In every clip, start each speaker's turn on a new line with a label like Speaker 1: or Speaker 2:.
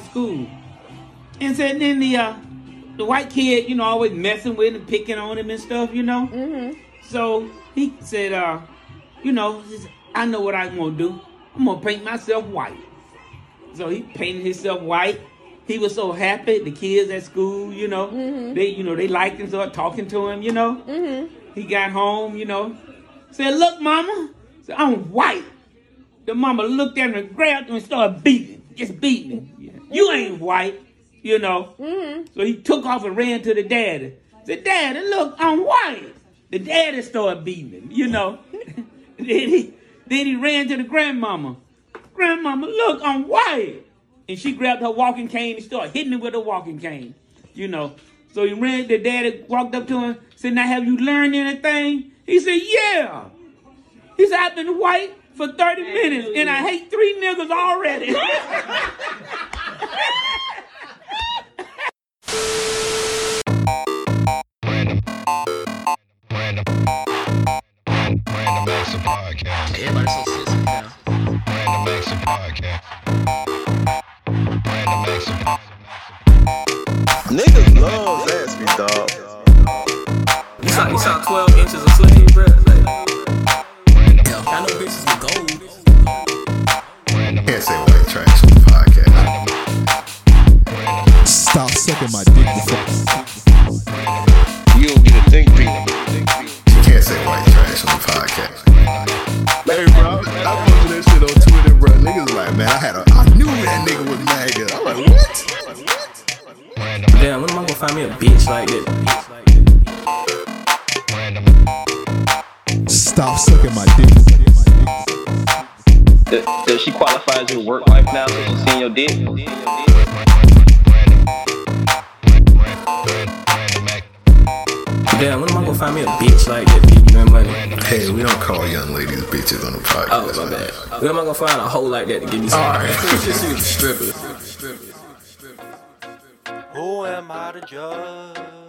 Speaker 1: school. And said then the uh, the white kid, you know, always messing with him, picking on him and stuff, you know.
Speaker 2: Mm-hmm.
Speaker 1: So he said, uh, you know, I know what I'm gonna do. I'm gonna paint myself white. So he painted himself white. He was so happy. The kids at school, you know,
Speaker 2: Mm-hmm.
Speaker 1: they, you know, they liked him, started talking to him, you know.
Speaker 2: Mm-hmm.
Speaker 1: He got home, you know, said, "Look, mama, said, I'm white." The mama looked at him and grabbed him and started beating, just beating him. You ain't white, you know.
Speaker 2: Mm-hmm.
Speaker 1: So he took off and ran to the daddy. Said, "Daddy, look, I'm white." The daddy started beating him, you know. then he then he ran to the grandmama. Grandmama, look, I'm white. And she grabbed her walking cane and started hitting him with her walking cane, you know. So he ran, the daddy walked up to him, said, Now have you learned anything? He said, Yeah. He said, I've been white for 30 minutes and I hate three niggas already.
Speaker 3: Niggas love Zaxby, dog.
Speaker 4: You saw, you saw 12 inches of sleeve, bro. Like. I know bitches with gold. Bad. When am I gonna find a hoe like that to give me some?
Speaker 3: All right.
Speaker 4: Just use strippers.
Speaker 5: Who am I to judge?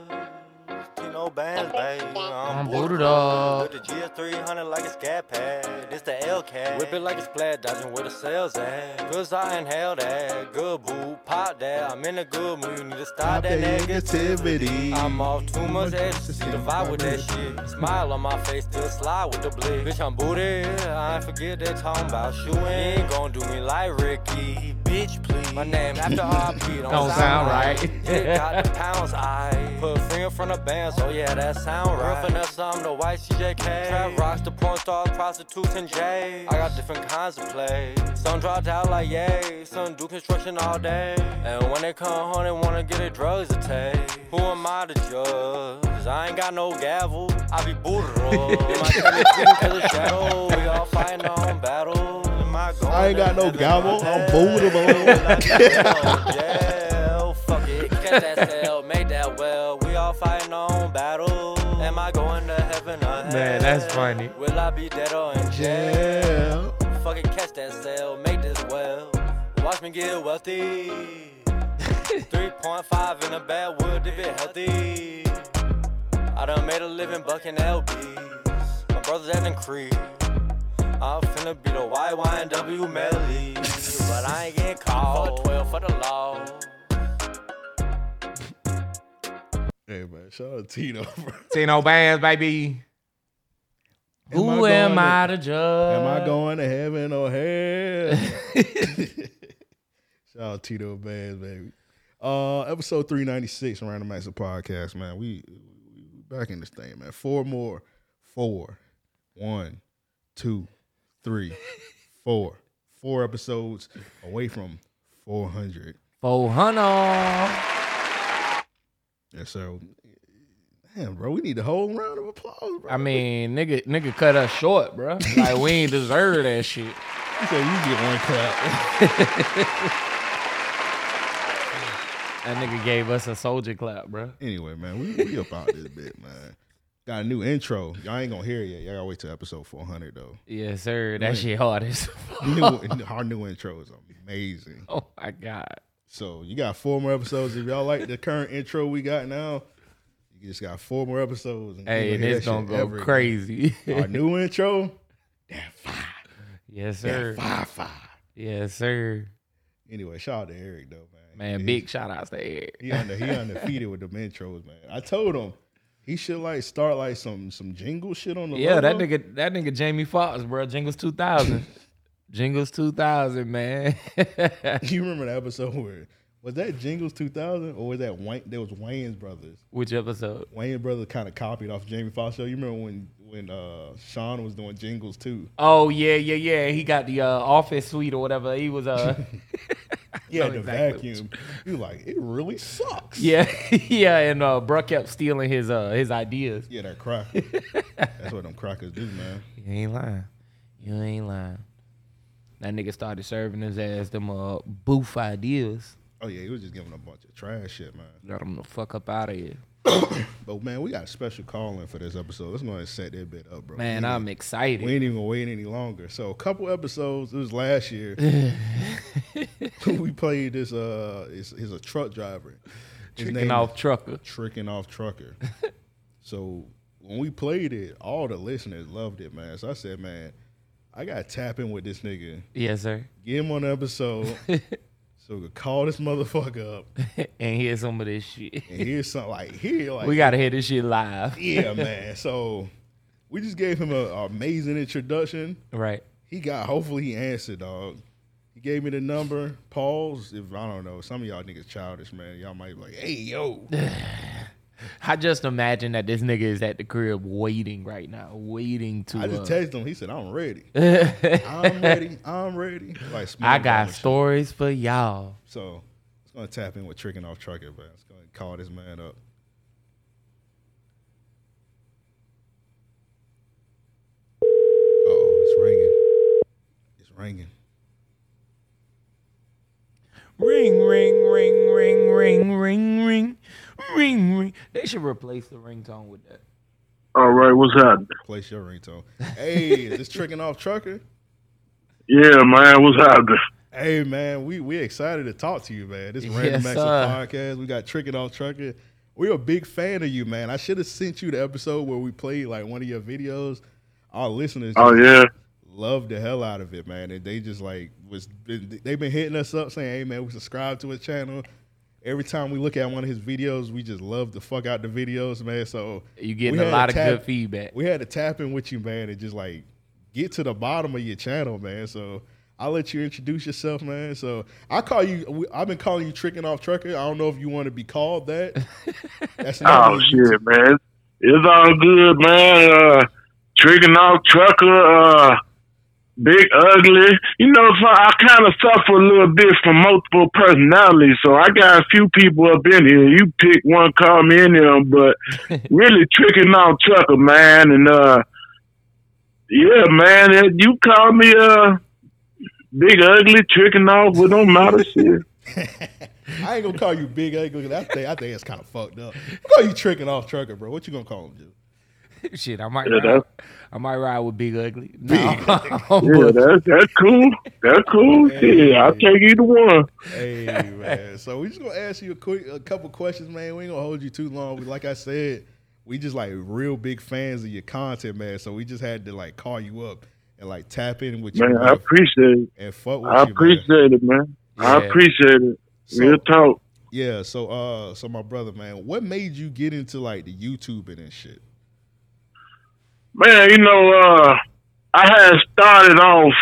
Speaker 5: Tino bands, baby. I'm
Speaker 6: booted up.
Speaker 5: With the GS300 like a scat pad. It's the LCAT. Whip it like it's flat, dodging where the sales at. Cause I inhale that. Good boo, pop that. I'm in a good mood. You need to stop that negativity. I'm off too much ecstasy to vibe with that shit. Smile on my face, still slide with the blick. Bitch, I'm booted. I ain't forget they talking about shooting. You ain't gon' do me like Ricky. Bitch, please. My name after RP. Don't,
Speaker 6: Don't sound right.
Speaker 5: Dick got the pounds, I put a finger from the band, so oh, yeah, that sound right. Real finesse, I'm the white CJK. Trap rocks, the porn stars, prostitutes, and J's. I got different kinds of play. Some dropped out like yay, some do construction all day. And when they come home, they wanna get their drugs to take. Who am I to judge? Cause I ain't got no gavel, I be booted up. My tennis speaking to the shadow, we all fighting on battle. Am I going
Speaker 7: I ain't got no
Speaker 5: to
Speaker 7: gavel, I'm
Speaker 5: hell?
Speaker 7: bootable.
Speaker 5: Yeah, fuck it, catch that cell, make that
Speaker 6: that's funny.
Speaker 5: Will I be dead or in jail?
Speaker 7: Yeah.
Speaker 5: Fucking catch that sale, make this well. Watch me get wealthy. 3.5 in a bad wood if it healthy. I done made a living bucking LBs. My brother's acting creep. I'm finna be the YNW Melly. but I ain't getting called. 12 for the law.
Speaker 7: Hey, man, shout out to Tino, bro.
Speaker 6: Tino bands, baby.
Speaker 7: Am I
Speaker 6: Who
Speaker 7: going
Speaker 6: am I to judge?
Speaker 7: Am I going to heaven or hell? Shout out Tito Bands, baby. Uh, episode 396 of Random Acts of Podcast, man. We, we back in this thing, man. Four more. Four. One, two, three, four. Four episodes away from 400.
Speaker 6: 400.
Speaker 7: And so, damn, bro, we need a whole round of applause, bro.
Speaker 6: I mean, nigga, nigga cut us short, bro. Like we ain't deserve that shit.
Speaker 7: He said you get one clap.
Speaker 6: That nigga gave us a soldier clap, bro.
Speaker 7: Anyway, man, we, we up out this bit, man. Got a new intro. Y'all ain't gonna hear it yet. Y'all gotta wait till episode 400 though.
Speaker 6: Yes, sir. That
Speaker 7: Man.
Speaker 6: shit hard as
Speaker 7: New,
Speaker 6: fuck.
Speaker 7: our new intro is amazing.
Speaker 6: Oh my god.
Speaker 7: So you got four more episodes. If y'all like the current intro we got now, you just got four more episodes. And
Speaker 6: Hey, and it's gonna go crazy.
Speaker 7: Our new intro, that five.
Speaker 6: yes,
Speaker 7: that
Speaker 6: sir.
Speaker 7: five five.
Speaker 6: Yes, sir.
Speaker 7: Anyway, shout out to Eric though, man.
Speaker 6: Man,
Speaker 7: He-
Speaker 6: big shout outs to Eric.
Speaker 7: He under he undefeated with the intros, man. I told him he should like start like some some jingle shit on the
Speaker 6: Yeah, that nigga, that nigga Jamie Foxx, bro. Jingles 2000. Jingles 2000, man.
Speaker 7: You remember the episode where was that Jingles 2000 or was that Wayne? There was Wayans brothers.
Speaker 6: Which episode?
Speaker 7: Wayans brothers kind of copied off Jamie Foxx show. You remember when when uh Sean was doing jingles too?
Speaker 6: Oh yeah, yeah, yeah. He got the uh, office suite or whatever. He was uh
Speaker 7: He had the
Speaker 6: exactly
Speaker 7: vacuum. He was like, it really sucks.
Speaker 6: Yeah, yeah, and uh Bruh kept stealing his uh his ideas.
Speaker 7: Yeah, that cracker. That's what them crackers do, man.
Speaker 6: You ain't lying. You ain't lying. That nigga started serving his ass them uh booth ideas.
Speaker 7: Oh yeah, he was just giving a bunch of trash shit, man.
Speaker 6: Got him the fuck up out of here.
Speaker 7: But man, we got a special call in for this episode. Let's go ahead and set that bit up, bro.
Speaker 6: Man,
Speaker 7: We
Speaker 6: I'm excited.
Speaker 7: We ain't even waiting any longer. So a couple episodes. It was last year. we played this. Uh, he's, he's a truck driver. His
Speaker 6: Tricking off trucker.
Speaker 7: Tricking off trucker. so when we played it, all the listeners loved it, man. So I said, man, I got to tap in with this nigga.
Speaker 6: Yes, sir.
Speaker 7: Get him on the episode. So we could call this motherfucker up
Speaker 6: and hear some of this shit.
Speaker 7: and hear something like here, like
Speaker 6: we gotta hear this shit live.
Speaker 7: yeah, man. So we just gave him an amazing introduction.
Speaker 6: Right.
Speaker 7: He got. Hopefully, he answered, dog. He gave me the number. Pause. If I don't know, some of y'all niggas childish, man. Y'all might be like, "Hey, yo."
Speaker 6: I just imagine that this nigga is at the crib waiting right now, waiting to.
Speaker 7: I just
Speaker 6: uh,
Speaker 7: texted him. He said, "I'm ready. I'm ready. I'm ready." Like
Speaker 6: I got
Speaker 7: and shit.
Speaker 6: stories for y'all.
Speaker 7: So let's gonna tap in with tricking off trucker, man. Let's go and call this man up. Oh, it's ringing. It's ringing.
Speaker 6: Ring, ring, ring, ring, ring, ring, ring, ring, ring. They should replace the ringtone with that.
Speaker 2: All right, what's happening?
Speaker 7: Place your ringtone. Hey, is this tricking off trucker?
Speaker 2: Yeah, man, what's happening?
Speaker 7: Hey man, we we excited to talk to you, man. This is
Speaker 6: Yes,
Speaker 7: Random
Speaker 6: Acts
Speaker 7: podcast. We got Tricking Off Trucker. We're a big fan of you, man. I should have sent you the episode where we played like one of your videos. Our listeners
Speaker 2: Oh yeah,
Speaker 7: love the hell out of it, man. And they just like was they've been hitting us up saying, "Hey man, we subscribe to his channel." Every time we look at one of his videos, we just love the fuck out the videos, man. So
Speaker 6: You getting a
Speaker 7: had
Speaker 6: lot
Speaker 7: to
Speaker 6: of
Speaker 7: tap-
Speaker 6: good feedback.
Speaker 7: We had to tap in with you, man, and just like get to the bottom of your channel, man. So I'll let you introduce yourself, man. So I call you. I've been calling you tricking off trucker. I don't know if you want to be called that. That's not
Speaker 2: oh
Speaker 7: what you-
Speaker 2: shit, man, it's all good, man. Uh, tricking off trucker, uh, big ugly. You know, so I kind of suffer a little bit from multiple personalities. So I got a few people up in here. You pick one, call me in there, but really tricking off trucker, man. And uh, yeah, man, you call me uh. Big ugly tricking off, it don't matter shit.
Speaker 7: I ain't gonna call you big ugly. That thing, I think it's kind of fucked up. I call you tricking off trucker, bro. What you gonna call him, Joe?
Speaker 6: Shit, I might
Speaker 2: Yeah,
Speaker 6: ride. I might ride with Big Ugly. No,
Speaker 2: Yeah, that's that's cool. That's cool. Yeah, I'll take either one.
Speaker 7: Hey man, so we just gonna ask you a quick, a couple questions, man. We ain't gonna hold you too long. We- Like I said, we just like real big fans of your content, man. So we just had to like call you up and like tap in with you
Speaker 2: Man, I appreciate it.
Speaker 7: and fuck with
Speaker 2: I
Speaker 7: you, man.
Speaker 2: appreciate it, man. I appreciate it.
Speaker 7: So-
Speaker 2: Real talk.
Speaker 7: Yeah, so uh, so my brother, man, what made you get into like the YouTubing and shit?
Speaker 2: Man, you know, uh, I had started off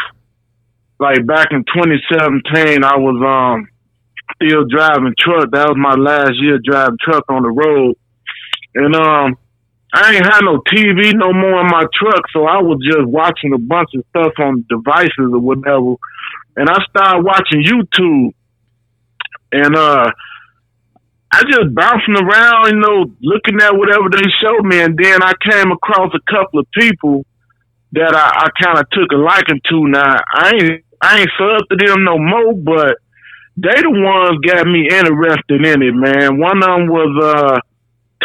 Speaker 2: like back in 2017. I was um still driving truck. That was my last year driving truck on the road, and um, I ain't had no TV no more in my truck, so I was just watching a bunch of stuff on devices or whatever. And I started watching YouTube, and uh. I just bouncing around, you know, looking at whatever they showed me, and then I came across a couple of people that I, I kind of took a liking to. Now I ain't I ain't sub to them no more, but they the ones got me interested in it, man. One of them was uh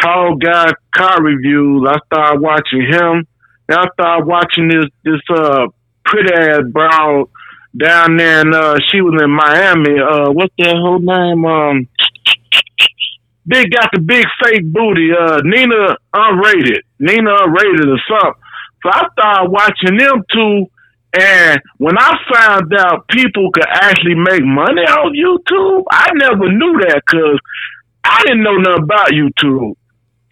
Speaker 2: tall guy car reviews. I started watching him. I started watching this this uh pretty ass broad down there, and uh, she was in Miami. Uh, what's that whole name? Um, big got the big fake booty. Uh, Nina unrated, Nina unrated or something. So I started watching them two, And when I found out people could actually make money on YouTube, I never knew that because I didn't know nothing about YouTube.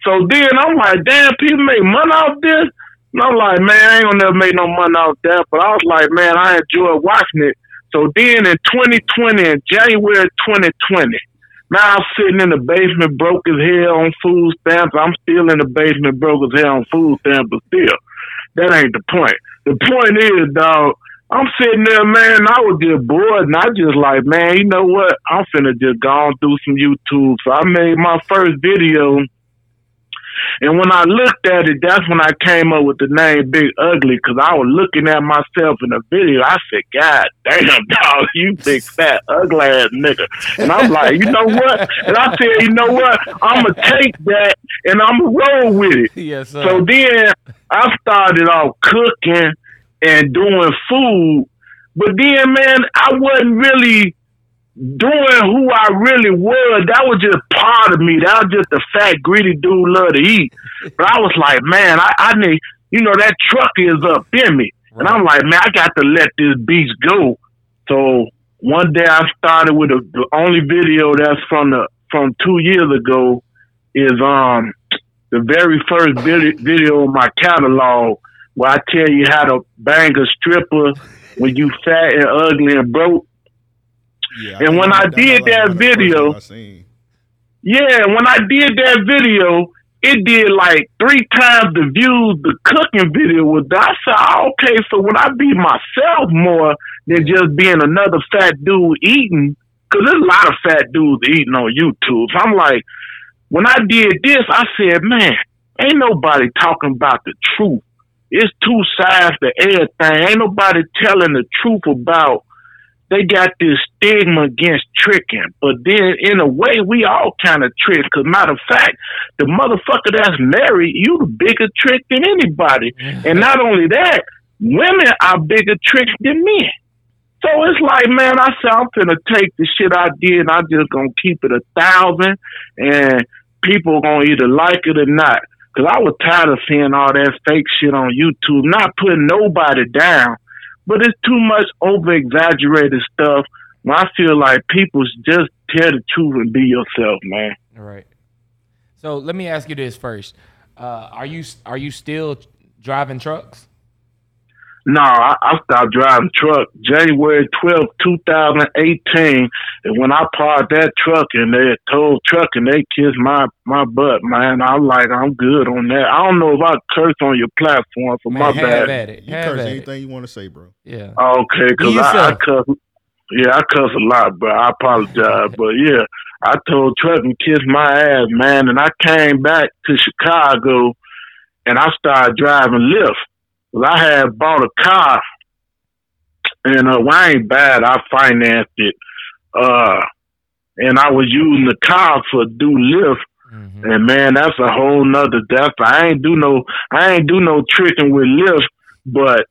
Speaker 2: So then I'm like, damn, people make money off this. And I'm like, man, I ain't gonna never make no money off that. But I was like, man, I enjoy watching it. So then in 2020, in January 2020, now I'm sitting in the basement, broke as hell on food stamps. I'm still in the basement, broke as hell on food stamps, but still, that ain't the point. The point is, dog, I'm sitting there, man, I was just bored, and I just like, man, you know what? I'm finna just go on through some YouTube. So I made my first video, and when I looked at it, that's when I came up with the name Big Ugly, because I was looking at myself in the video. I said, God damn, dog, you big fat ugly ass nigga. And I'm like, you know what? And I said, you know what? I'm gonna take that and I'm gonna roll with it.
Speaker 6: Yes, sir.
Speaker 2: So then I started off cooking and doing food, but then man, I wasn't really doing who I really was. That was just part of me. That was just a fat, greedy dude love to eat. But I was like, man, I, I need, you know, that truck is up in me, and I'm like, man, I got to let this beast go. So one day I started with a, the only video that's from the from two years ago is um the very first video, video in my catalog where I tell you how to bang a stripper when you fat and ugly and broke.
Speaker 7: Yeah,
Speaker 2: And when I did that
Speaker 7: one of the first
Speaker 2: video-
Speaker 7: I.
Speaker 2: Yeah, when I did that video, it did like three times the views the cooking video was. I said, "Oh, okay, so when I be myself more than just being another fat dude eating, because there's a lot of fat dudes eating on YouTube. So I'm like, when I did this, I said, man, ain't nobody talking about the truth. It's two sides to everything. Ain't nobody telling the truth about they got this stigma against tricking, but then in a way we all kind of trick. Cause matter of fact, the motherfucker that's married, you the bigger trick than anybody. And not only that, women are bigger tricks than men. So it's like, man, I said I'm finna take the shit I did and I'm just gonna keep it a thousand and people gonna either like it or not. Cause I was tired of seeing all that fake shit on YouTube, not putting nobody down but it's too much over exaggerated stuff. I feel like people just tell the truth and be yourself, man.
Speaker 6: All right. So let me ask you this first. Uh, are you are you still driving trucks?
Speaker 2: No, I, I stopped driving truck January twelfth, 2018. And when I parked that truck and they told truck and they kissed my, my butt, man, I'm like, I'm good on that. I don't know if I curse on your platform for
Speaker 6: Man,
Speaker 2: my
Speaker 6: have
Speaker 2: bad.
Speaker 6: at it.
Speaker 7: You
Speaker 6: Have
Speaker 7: curse
Speaker 6: at it.
Speaker 7: anything you want to say, bro.
Speaker 6: Yeah.
Speaker 2: Okay, because I, I cuss. Yeah, I cuss a lot, but I apologize. but yeah, I told Truck and kissed my ass, man, and I came back to Chicago and I started driving Lyft. Well, I had bought a car, and uh, well, I ain't bad. I financed it, uh, and I was using the car for do Lyft.
Speaker 6: Mm-hmm.
Speaker 2: And man, that's a whole nother. That's I ain't do no. I ain't do no tricking with Lyft. but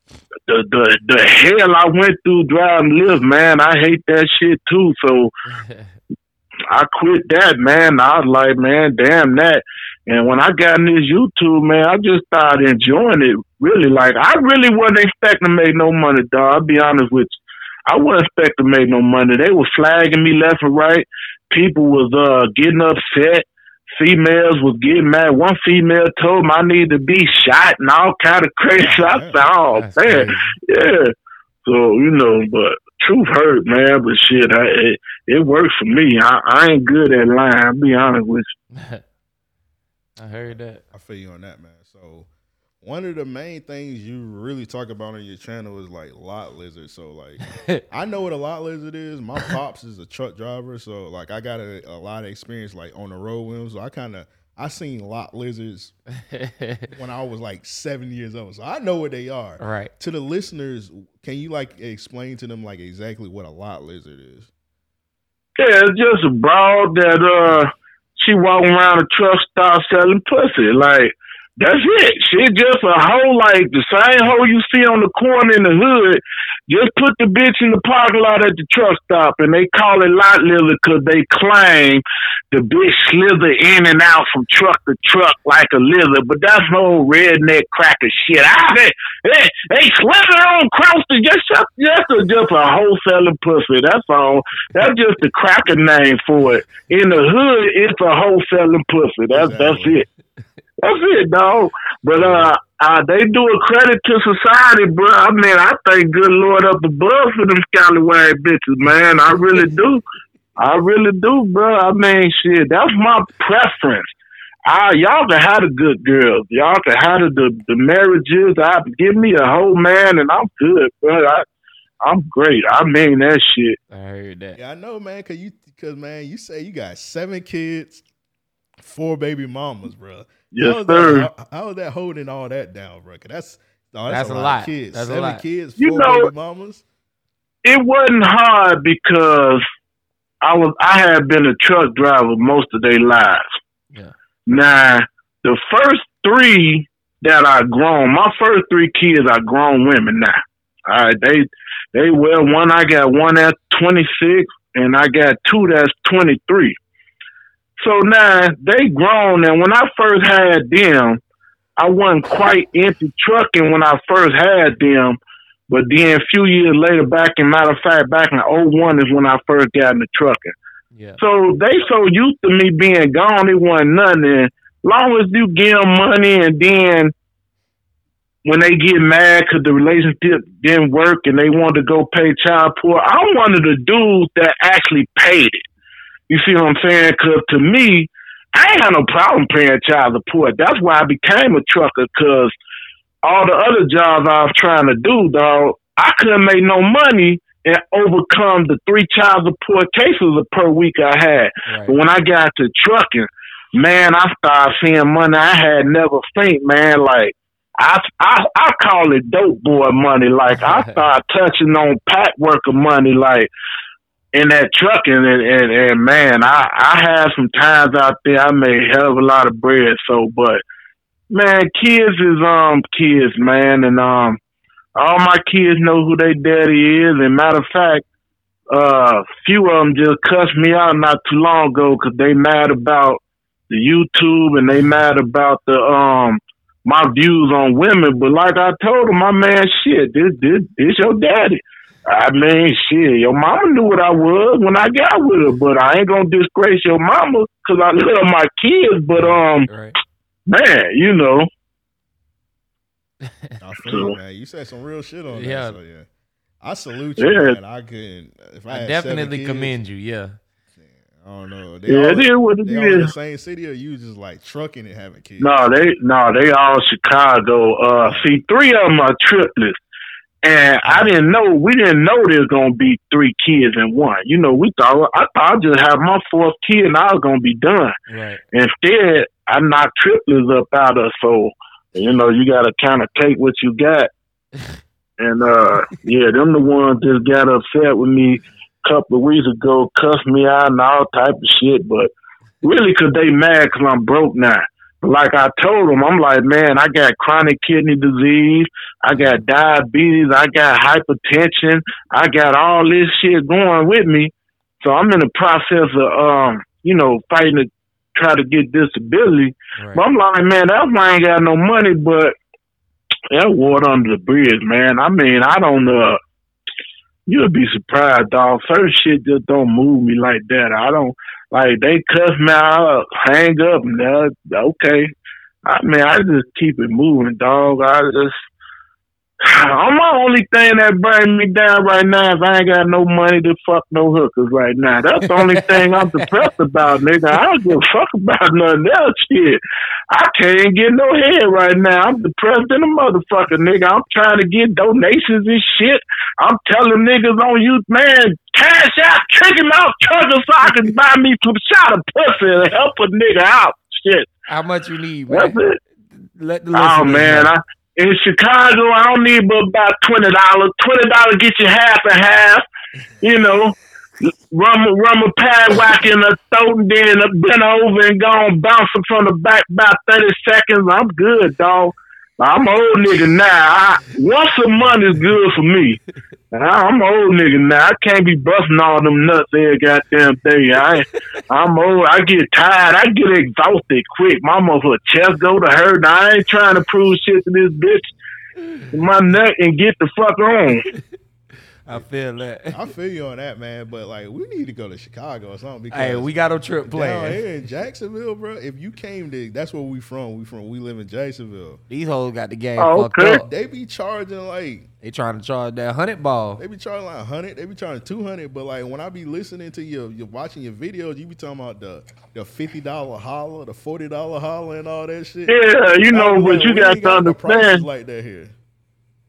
Speaker 2: the the the hell I went through driving Lyft, man, I hate that shit too. So I quit that, man. I was like, man, damn that. And when I got in this YouTube, man, I just started enjoying it. Really, like I really wasn't expecting to make no money, dog. I'll be honest with you. I wasn't expecting to make no money. They were flagging me left and right. People was uh getting upset. Females was getting mad. One female told me I need to be shot and all kind of crazy. I said, "Oh
Speaker 6: That's
Speaker 2: man,
Speaker 6: crazy.
Speaker 2: yeah." So you know, but truth hurt, man. But shit, I, it, it worked for me. I, I ain't good at lying. I'll be honest with you.
Speaker 6: I heard that.
Speaker 7: I feel you on that, man. So one of the main things you really talk about on your channel is like lot lizard. So like I know what a lot lizard is. My pops is a truck driver, so like I got a, a lot of experience like on the road with him. So I kind of I seen lot lizards when I was like seven years old. So I know what they are.
Speaker 6: Right.
Speaker 7: To the listeners, can you like explain to them like exactly what a lot lizard is?
Speaker 2: Yeah, it's just a broad that uh she walking around a truck stop selling pussy. Like That's it. She just a hoe like the same hoe you see on the corner in the hood. Just put the bitch in the parking lot at the truck stop, and they call it lot lizard because they claim the bitch slither in and out from truck to truck like a lizard. But that's no redneck cracker shit. I they they, they slither on across the just just just a, wholesaling pussy. That's all. That's just the cracker name for it. In the hood, it's a wholesaling pussy. That's that's it. That's it, dog. But uh, uh, they do a credit to society, bro. I mean, I thank good Lord up above for them scallywag bitches, man. I really do. I really do, bro. I mean, shit, that's my preference. I, y'all can have the good girls. Y'all can have the, the, the marriages. I give me a whole man, and I'm good, bro. I, I'm great. I mean that shit.
Speaker 6: I heard that.
Speaker 7: Yeah, I know, man. Cause you, cause man, you say you got seven kids, four baby mamas, bro.
Speaker 2: Yes,
Speaker 7: how is
Speaker 2: sir.
Speaker 7: That, how, how is that holding all that down, bro? 'Cause that's no, that's,
Speaker 6: That's
Speaker 7: a,
Speaker 6: a
Speaker 7: lot,
Speaker 6: lot.
Speaker 7: of kids.
Speaker 6: That's a
Speaker 7: seven
Speaker 6: lot.
Speaker 7: kids,
Speaker 2: You
Speaker 7: four
Speaker 2: know-
Speaker 7: baby mamas.
Speaker 2: it wasn't hard because I was I had been a truck driver most of their lives.
Speaker 6: Yeah.
Speaker 2: Now the first three that I grown, my first three kids are grown women now. All right, they they well one I got one at twenty six and I got two that's twenty three. So now they grown and when I first had them, I wasn't quite into trucking when I first had them. But then a few years later, back in matter of fact, back in '01 is when I first got into trucking.
Speaker 6: Yeah.
Speaker 2: So they so used to me being gone, it wasn't nothing. And long as you give them money and then when they get mad because the relationship didn't work and they wanted to go pay child support, I'm one of the dudes that actually paid it. You see what I'm saying? Because to me, I ain't got no problem paying child support. That's why I became a trucker because all the other jobs I was trying to do, dog, I couldn't make no money and overcome the three child support cases per week I had.
Speaker 6: Right.
Speaker 2: But when I got to trucking, man, I started seeing money I had never seen, man. Like I I I call it dope boy money. Like I start touching on pack worker money, like in that trucking and, and, and man, I, I had some times out there I made hell of a lot of bread. So but man, kids is um kids, man, and um all my kids know who their daddy is. And matter of fact, uh, few of them just cussed me out not too long ago because they mad about the YouTube and they mad about the um my views on women. But like I told him, my man, shit, this this this your daddy. I mean, shit, your mama knew what I was when I got with her, but I ain't gonna disgrace your mama because I love my kids. But um,
Speaker 6: Right.
Speaker 2: man, you know,
Speaker 7: I feel you, man. You said some real shit on
Speaker 6: Yeah.
Speaker 7: that. So yeah, I salute you,
Speaker 2: Yeah.
Speaker 7: man. I couldn't. If I,
Speaker 6: I
Speaker 7: had
Speaker 6: definitely
Speaker 7: seven kids,
Speaker 6: commend you. Yeah.
Speaker 7: I don't know. They
Speaker 2: yeah,
Speaker 7: all,
Speaker 2: it is what it
Speaker 7: they all in the same city, or you just like trucking and having kids?
Speaker 2: No, they no, they all Chicago. Uh, see, three of them are triplets, and I didn't know. We didn't know there's gonna be three kids in one. You know, we thought I thought I'd just have my fourth kid and I was gonna be done.
Speaker 6: Right.
Speaker 2: Instead, I knocked triplets up out of. So, you know, you got to kind of take what you got. And uh, yeah, them the ones just got upset with me couple of weeks ago, cussed me out and all type of shit. But really, cause they mad cause I'm broke now. But like I told them, I'm like, man, I got chronic kidney disease, I got diabetes, I got hypertension, I got all this shit going with me. So I'm in the process of, um, you know, fighting to try to get disability.
Speaker 6: Right.
Speaker 2: But I'm like, man, that's why I ain't got no money, but that water under the bridge, man. I mean, I don't uh you'll be surprised, dog. Certain shit just don't move me like that. I don't like they cuss me out, hang up that okay. I mean, I just keep it moving, dog. I just I'm the only thing that brings me down right now is I ain't got no money to fuck no hookers right now. That's the only thing I'm depressed about, nigga. I don't give a fuck about nothing else. Shit. I can't get no head right now. I'm depressed in a motherfucker, nigga. I'm trying to get donations and shit. I'm telling niggas on you, man, cash out, kick him out, trucker so I can buy me some shot of pussy and help a nigga out. Shit.
Speaker 6: How much you need, man?
Speaker 2: it.
Speaker 6: Let the
Speaker 2: Oh man,
Speaker 6: know.
Speaker 2: I, in Chicago, I don't need but about twenty dollars. Twenty dollars get you half and half. You know, rum rum a pad whack in the throat and then bent over and gone bouncing from the back about thirty seconds. I'm good, dog. I'm an old nigga now. I, once a month is good for me. I'm an old nigga now. I can't be busting all them nuts every goddamn day. I, I'm old. I get tired. I get exhausted quick. My motherfucker chest go to hurt. I ain't trying to prove shit to this bitch. My neck and get the fuck on.
Speaker 6: I feel that.
Speaker 7: I feel you on that, man. But like, we need to go to Chicago or something. Because
Speaker 6: Hey, we got a trip
Speaker 7: down
Speaker 6: planned.
Speaker 7: here in Jacksonville, bro. If you came to, that's where we from. We from. We live in Jacksonville.
Speaker 6: These hoes got the game
Speaker 2: Oh,
Speaker 6: fucked
Speaker 2: okay.
Speaker 6: up.
Speaker 7: They be charging like
Speaker 6: They trying to charge that hundred ball.
Speaker 7: they be charging like hundred. They be charging two hundred. But like when I be listening to you, you watching your videos, you be talking about the the fifty dollar holler, the forty dollar holler, and all that shit.
Speaker 2: Yeah, you
Speaker 7: I
Speaker 2: know,
Speaker 7: was
Speaker 2: but
Speaker 7: like,
Speaker 2: you
Speaker 7: we
Speaker 2: got
Speaker 7: ain't
Speaker 2: to
Speaker 7: no prices
Speaker 2: understand.
Speaker 7: like that here.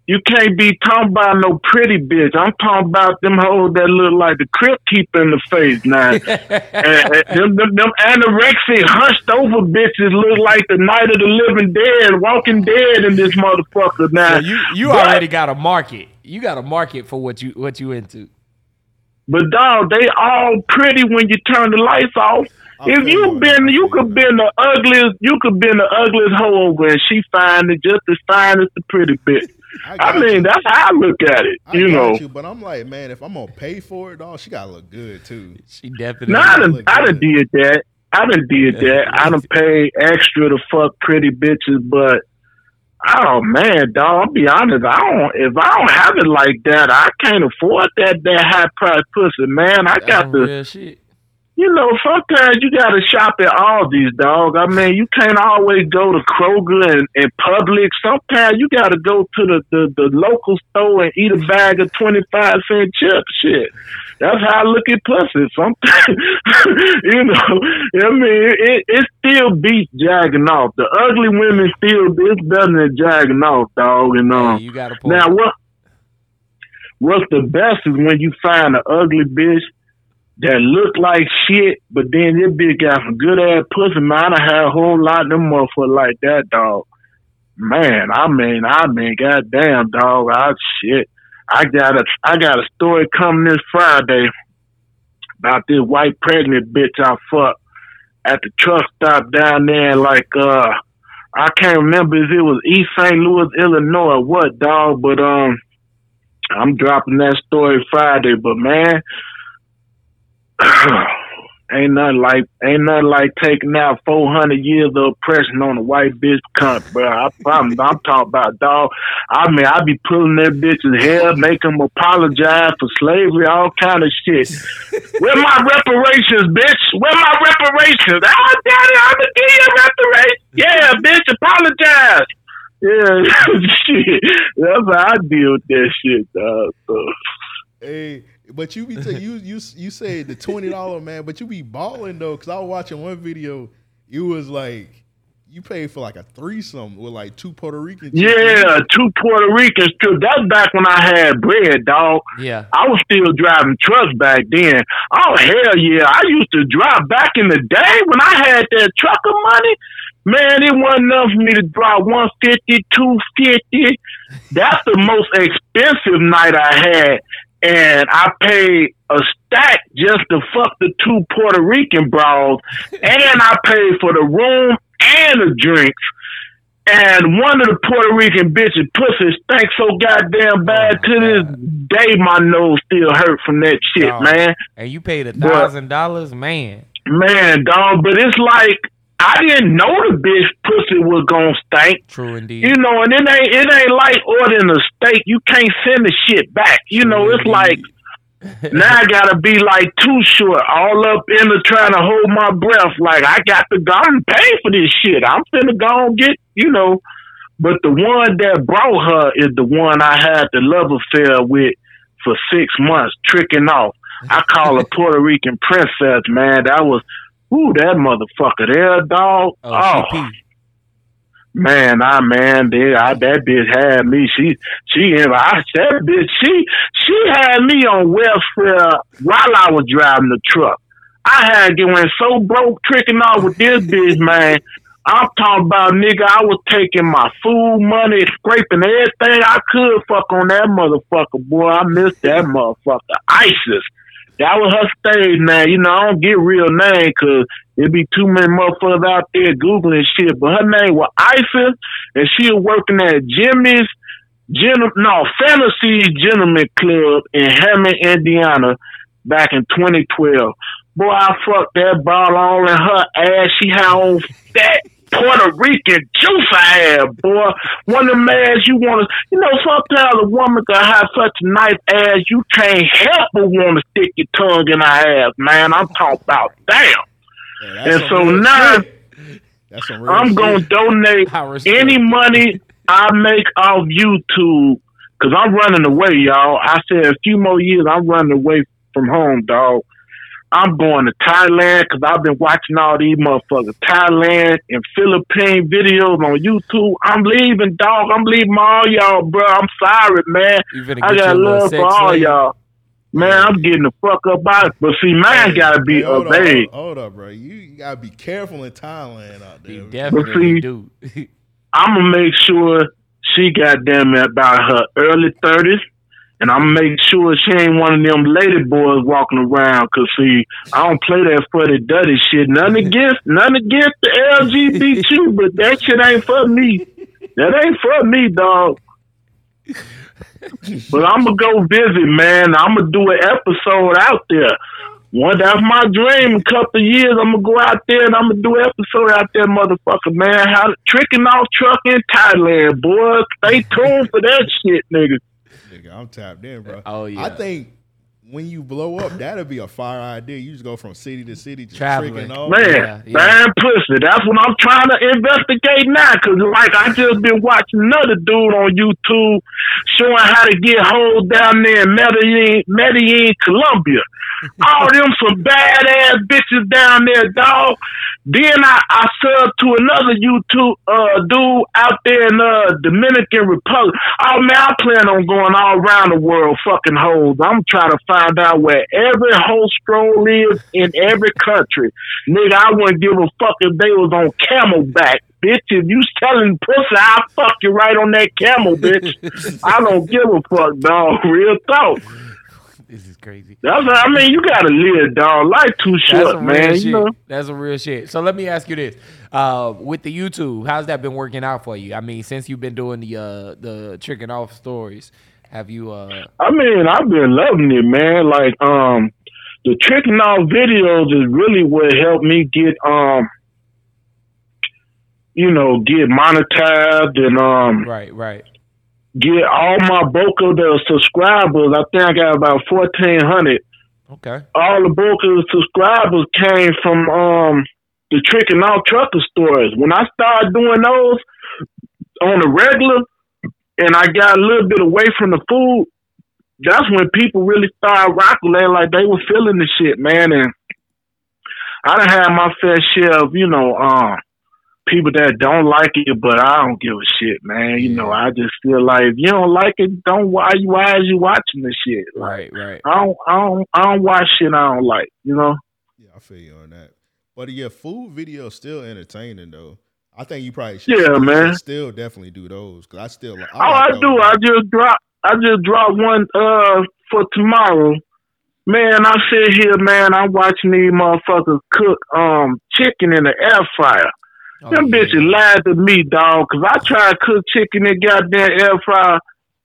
Speaker 2: You can't be talking about no pretty bitch. I'm talking about them hoes that look like the crib keeper in the face now. and, and them, them, them anorexic, hunched over bitches look like the night of the living dead, walking dead in this motherfucker now.
Speaker 6: So you you
Speaker 2: But-
Speaker 6: already got a market. You got a market for what you what you into.
Speaker 2: But dog, they all pretty when you turn the lights off.
Speaker 7: I
Speaker 2: if you been, you could been the ugliest, you could been the ugliest hoe over, and she fine and just as fine as the pretty bitch.
Speaker 7: I,
Speaker 2: I mean,
Speaker 7: you.
Speaker 2: that's how I look at it.
Speaker 7: I
Speaker 2: you
Speaker 7: got
Speaker 2: know,
Speaker 7: you, but I'm like, man, if I'm gonna pay for it, dog, she gotta look good too.
Speaker 6: She definitely.
Speaker 2: No, I done,
Speaker 7: look
Speaker 2: I done
Speaker 7: good.
Speaker 2: did that. I done did that. I done paid extra to fuck pretty bitches, but oh man, dog, I'll be honest. I don't. If I don't have it like that, I can't afford that that high price pussy, man. I
Speaker 6: That's
Speaker 2: got
Speaker 6: some
Speaker 2: to. You know, sometimes you gotta shop at Aldi's, dog. I mean, you can't always go to Kroger and, and Publix. Sometimes you gotta go to the, the, the local store and eat a bag of twenty five cent chips. Shit, that's how I look at pussy. Sometimes, you know, I mean, it, it still beats jagging off. The ugly women still it's better than jagging off, dog. And um,
Speaker 6: Hey, you got a point.
Speaker 2: now what? What's the best is when you find an ugly bitch that look like shit, but then this bitch got some good ass pussy. Man, I had a whole lot of them motherfuckers like that, dog. Man, I mean, I mean, goddamn, dog. I shit. I got a, I got a story coming this Friday about this white pregnant bitch I fucked at the truck stop down there, like uh, I can't remember if it was East St. Louis, Illinois, or what, dog. But um, I'm dropping that story Friday. But man, ain't nothing like ain't nothing like taking out 400 years of oppression on a white bitch cunt, bro. I, I'm, I'm talking about dog. I mean, I be pulling that bitch's hair, make them apologize for slavery, all kind of shit. Where my reparations, bitch? Where my reparations? Oh, daddy, I'm gonna give you reparations. Yeah, bitch, apologize. Yeah, shit. That's how I deal with that shit, dog. So.
Speaker 7: Hey, but you be t- you you you say the twenty dollar man, but you be balling though. Cause I was watching one video. It was like you paid for like a threesome with like two Puerto Ricans.
Speaker 2: Yeah, two Puerto Ricans too. That's back when I had bread, dog.
Speaker 6: Yeah.
Speaker 2: I was still driving trucks back then. Oh hell yeah! I used to drive back in the day when I had that trucker money. Man, it wasn't enough for me to drive 150, 250. That's the most expensive night I had. And I paid a stack just to fuck the two Puerto Rican bras. And I paid for the room and the drinks. And one of the Puerto Rican bitches pussy stank so goddamn bad oh, to this day my nose still hurt from that shit,
Speaker 6: Dog.
Speaker 2: man.
Speaker 6: And you paid a thousand dollars, man.
Speaker 2: Man, dog, but it's like I didn't know the bitch pussy was gonna stink.
Speaker 6: True indeed.
Speaker 2: You know, and it ain't it ain't like ordering a steak. You can't send the shit back. You know, it's like now I gotta be like too short, all up in the trying to hold my breath. Like I got to go and pay for this shit. I'm finna go and get, you know. But the one that brought her is the one I had the love affair with for six months, tricking off. I call her Puerto Rican princess, man. That was, ooh, that motherfucker there, dog.
Speaker 6: oh,
Speaker 2: oh Man, I man, they, I, that bitch had me. She, she, I that bitch. She, she had me on welfare while I was driving the truck. I had went so broke tricking off with this bitch, man. I'm talking about nigga. I was taking my food money, scraping everything I could. Fuck on that motherfucker, boy. I missed that motherfucker. ISIS. That was her stage name. You know, I don't get real name because it'd be too many motherfuckers out there googling shit. But her name was Isis, and she was working at Jimmy's, Gen- no Fantasy Gentleman Club in Hammond, Indiana, back in 2012. Boy, I fucked that ball all in her ass. She had on fat Puerto Rican juice I have, boy. One of them ass you want to, you know, sometimes a woman can have such a nice ass, you can't help but want to stick your tongue in her ass, man. I'm talking about damn.
Speaker 7: Yeah,
Speaker 2: And so now. I'm going to donate any money I make off YouTube because I'm running away, y'all. I said a few more years, I'm running away from home, dog. I'm going to Thailand because I've been watching all these motherfuckers. Thailand and Philippine videos on YouTube. I'm leaving, dog. I'm leaving all y'all, bro. I'm sorry, man.
Speaker 6: You finna
Speaker 2: I
Speaker 6: get
Speaker 2: got
Speaker 6: little
Speaker 2: love
Speaker 6: sex
Speaker 2: for all
Speaker 6: slave?
Speaker 2: y'all. Man, I'm getting the fuck up out. But see, mine gotta be
Speaker 7: Hey, hold
Speaker 2: obeyed.
Speaker 7: Up, hold up, bro. You, you gotta be careful in Thailand out there.
Speaker 6: He
Speaker 7: bro.
Speaker 6: definitely
Speaker 2: see-
Speaker 6: do.
Speaker 2: I'm gonna make sure she goddamn it about her early thirties, and I'm make sure she ain't one of them lady boys walking around. Cause see, I don't play that fuddy duddy shit. None against, none against the LGBT, but that shit ain't for me. That ain't for me, dog. But I'm gonna go visit, man. I'm gonna do an episode out there. One, that's my dream. A couple of years, I'm gonna go out there and I'm gonna do an episode out there, motherfucker, man. How tricking off truck in Thailand, boy. Stay tuned for that shit, nigga.
Speaker 7: Nigga, I'm tapped in, bro.
Speaker 6: Oh, yeah.
Speaker 7: I think when you blow up, that'll be a fire idea. You just go from city to city, just
Speaker 6: Traveling.
Speaker 7: tricking off.
Speaker 2: Man,
Speaker 6: Yeah, yeah.
Speaker 2: man, pussy. That's what I'm trying to investigate now. Cause like I just been watching another dude on YouTube showing how to get hold down there in Medellin, Medellin, Colombia. All them some badass bitches down there, dog. Then I, I subbed to another YouTube uh, dude out there in uh, Dominican Republic. Oh man, I plan on going all around the world fucking hoes. I'm trying to find out where every hoe stroll is in every country. Nigga, I wouldn't give a fuck if they was on camelback. Bitch, if you selling pussy, I'll fuck you right on that camel, bitch. I don't give a fuck, dog. Real talk.
Speaker 6: This is crazy.
Speaker 2: That's I mean, you gotta live, dog. Life too short, man.
Speaker 6: shit.
Speaker 2: You know?
Speaker 6: That's a real shit. So let me ask you this: uh, with the YouTube, how's that been working out for you? I mean, since you've been doing the uh, the tricking off stories, have you? Uh,
Speaker 2: I mean, I've been loving it, man. Like, um, the tricking off videos is really what helped me get, um, you know, get monetized and um,
Speaker 6: right, right.
Speaker 2: Get all my bulk of the subscribers. I think I got about fourteen hundred.
Speaker 6: Okay.
Speaker 2: All the bulk of the subscribers came from um the tricking off trucker stories. When I started doing those on the regular, and I got a little bit away from the food, that's when people really started rocking like they were feeling the shit, man. And I done had my fair share of, you know, um, people that don't like it, but I don't give a shit, man. You know, I just feel like if you don't like it, don't why you why is you watching this shit? Like,
Speaker 6: Right, right.
Speaker 2: I don't I don't I don't watch shit I don't like, you know?
Speaker 7: Yeah, I feel you on that. But yeah, food videos still entertaining though. I think you probably should.
Speaker 2: Yeah, man.
Speaker 7: Still definitely do those because I still. like-
Speaker 2: oh,
Speaker 7: like
Speaker 2: I
Speaker 7: those.
Speaker 2: do. I just drop. I just dropped one uh for tomorrow. Man, I sit here, man. I'm watching these motherfuckers cook um chicken in the air fryer.
Speaker 6: Oh,
Speaker 2: Them
Speaker 6: yeah.
Speaker 2: bitches lied to me, dog. Cause I tried to cook chicken in goddamn air fryer.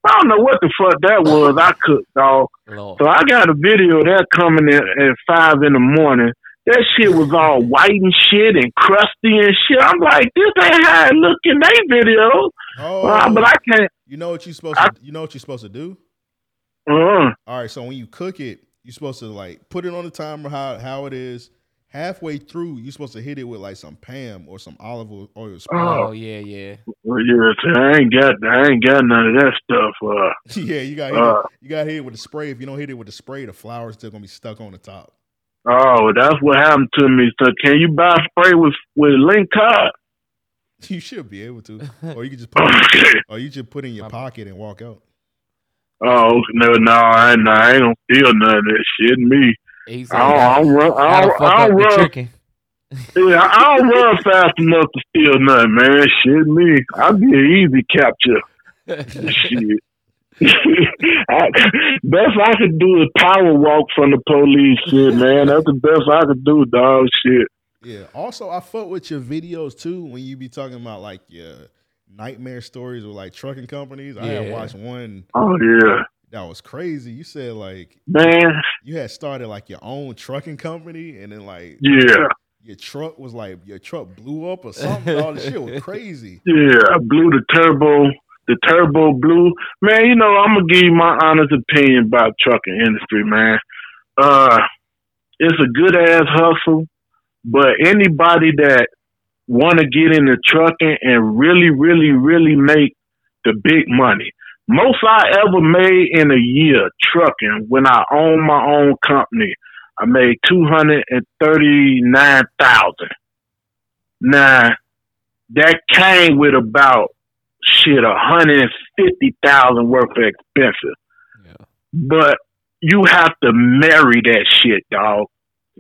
Speaker 2: I don't know what the fuck that was. I cooked, dog.
Speaker 6: Lord.
Speaker 2: So I got a video of that coming in at five in the morning. That shit was all white and shit and crusty and shit. I'm like, this ain't how it look in they video.
Speaker 7: Oh,
Speaker 2: Uh, but I can't.
Speaker 7: you know what you supposed
Speaker 2: I-
Speaker 7: to. You know what you're supposed to do.
Speaker 2: Uh,
Speaker 7: All right, so when you cook it, you're supposed to like put it on the timer how how it is. Halfway through, you're supposed to hit it with like some Pam or some olive oil. oil spray.
Speaker 6: Oh yeah, yeah.
Speaker 2: well, yeah, see, I ain't got, I ain't got none of that stuff. Uh,
Speaker 7: yeah, you got
Speaker 2: Uh.
Speaker 7: you got hit it with the spray. If you don't hit it with the spray, the flour's still gonna be stuck on the top.
Speaker 2: oh, that's what happened to me. So, can you buy spray with with link card?
Speaker 7: You should be able to, or you can just put,
Speaker 2: Okay.
Speaker 7: or you just put it in your pocket and walk out.
Speaker 2: Oh no, no, I ain't, I ain't gonna feel none of that shit. Me,
Speaker 6: He said,
Speaker 2: I don't, I don't run, I
Speaker 6: "How to
Speaker 2: don't,
Speaker 6: fuck
Speaker 2: I
Speaker 6: up
Speaker 2: don't run.
Speaker 6: chicken?"
Speaker 2: Yeah, I don't run fast enough to steal nothing, man. Shit, me, I'd be an easy capture. Shit. I, best I could do is power walk from the police shit, man. That's the best I could do, dog. Shit.
Speaker 7: Yeah. Also, I fuck with your videos too when you be talking about like your nightmare stories with like trucking companies. I had
Speaker 6: Yeah.
Speaker 7: watched one
Speaker 2: Oh yeah,
Speaker 7: that was crazy. You said like
Speaker 2: man.
Speaker 7: you had started like your own trucking company, and then like
Speaker 2: Yeah,
Speaker 7: your truck was like your truck blew up or something. All this shit was crazy.
Speaker 2: yeah. I blew the turbo. The turbo blew. Man, you know I'm gonna give you my honest opinion about trucking industry, man. Uh, it's a good ass hustle, but anybody that want to get into trucking and really, really, really make the big money. Most I ever made in a year trucking when I owned my own company, I made two hundred and thirty nine thousand. Now that came with about shit a hundred and fifty thousand worth of expenses.
Speaker 6: Yeah.
Speaker 2: But you have to marry that shit, dog.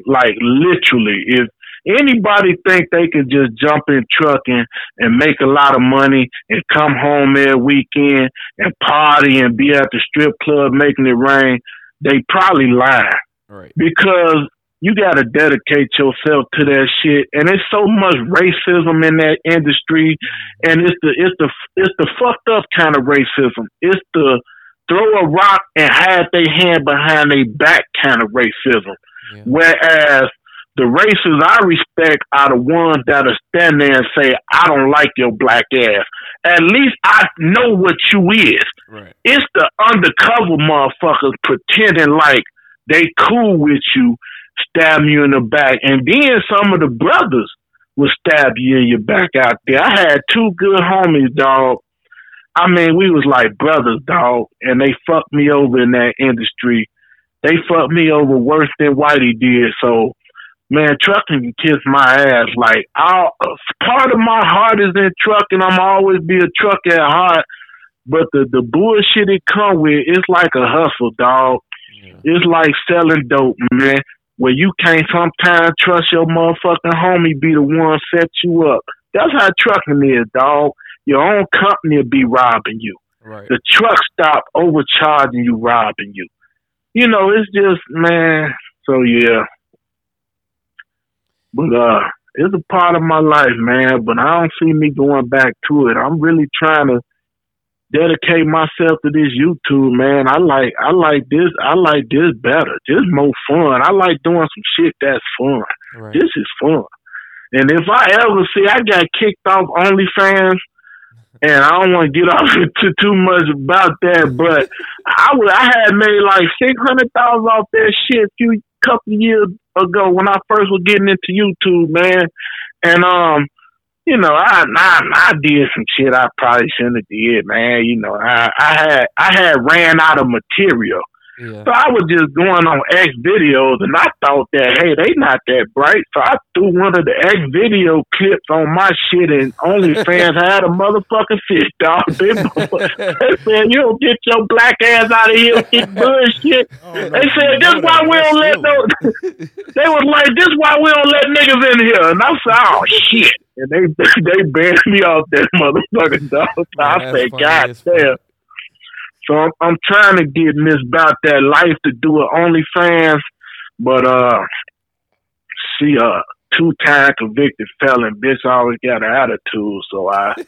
Speaker 2: Like literally, if anybody think they could just jump in trucking and make a lot of money and come home every weekend and party and be at the strip club making it rain, they probably lie
Speaker 6: Right.
Speaker 2: because you got to dedicate yourself to that shit and there's so much racism in that industry and it's the it's the it's the fucked up kind of racism it's the throw a rock and hide their hand behind their back kind of racism
Speaker 6: Yeah.
Speaker 2: whereas the races I respect are the ones that are stand there and say, I don't like your black ass. At least I know what you is.
Speaker 6: Right.
Speaker 2: It's the undercover motherfuckers pretending like they cool with you, stab you in the back, and then some of the brothers will stab you in your back out there. I had two good homies, dog. I mean, we was like brothers, dog, and they fucked me over in that industry. They fucked me over worse than Whitey did. So, man, trucking can kiss my ass. Like, I'll, part of my heart is in trucking. I'm always be a trucker at heart. But the the bullshit it come with, it's like a hustle, dog.
Speaker 6: Yeah.
Speaker 2: It's like selling dope, man. Where you can't sometimes trust your motherfucking homie be the one set you up. That's how trucking is, dog. Your own company will be robbing you.
Speaker 6: Right.
Speaker 2: The truck stop overcharging you, robbing you. You know, it's just man. So yeah, but uh, it's a part of my life, man. But I don't see me going back to it. I'm really trying to dedicate myself to this YouTube, man. I like I like this I like this better. This more fun. I like doing some shit that's fun.
Speaker 6: Right.
Speaker 2: This is fun. And if I ever see I got kicked off OnlyFans and I don't want to get off into too much about that, but I was I had made like six hundred thousand off that shit a few couple years ago when I first was getting into YouTube, man. And um, you know, I I, I did some shit I probably shouldn't have did, man. You know, I I had I had ran out of material.
Speaker 6: Yeah.
Speaker 2: So I was just going on X videos and I thought that, hey, they not that bright. So I threw one of the X video clips on my shit and OnlyFans had a motherfucking fish dog. They, they said, you don't get your black ass out of here with this bullshit.
Speaker 7: Oh, no,
Speaker 2: They said, this
Speaker 7: know
Speaker 2: why we don't let no, they was like, this why we don't let niggas in here. And I said, oh shit. And they they banned me off that motherfucking dog. So I said, God
Speaker 6: damn.
Speaker 2: Damn. So I'm, I'm trying to get Miss About That Life to do it OnlyFans, but uh, she a two time convicted felon. Bitch always got an attitude, so I.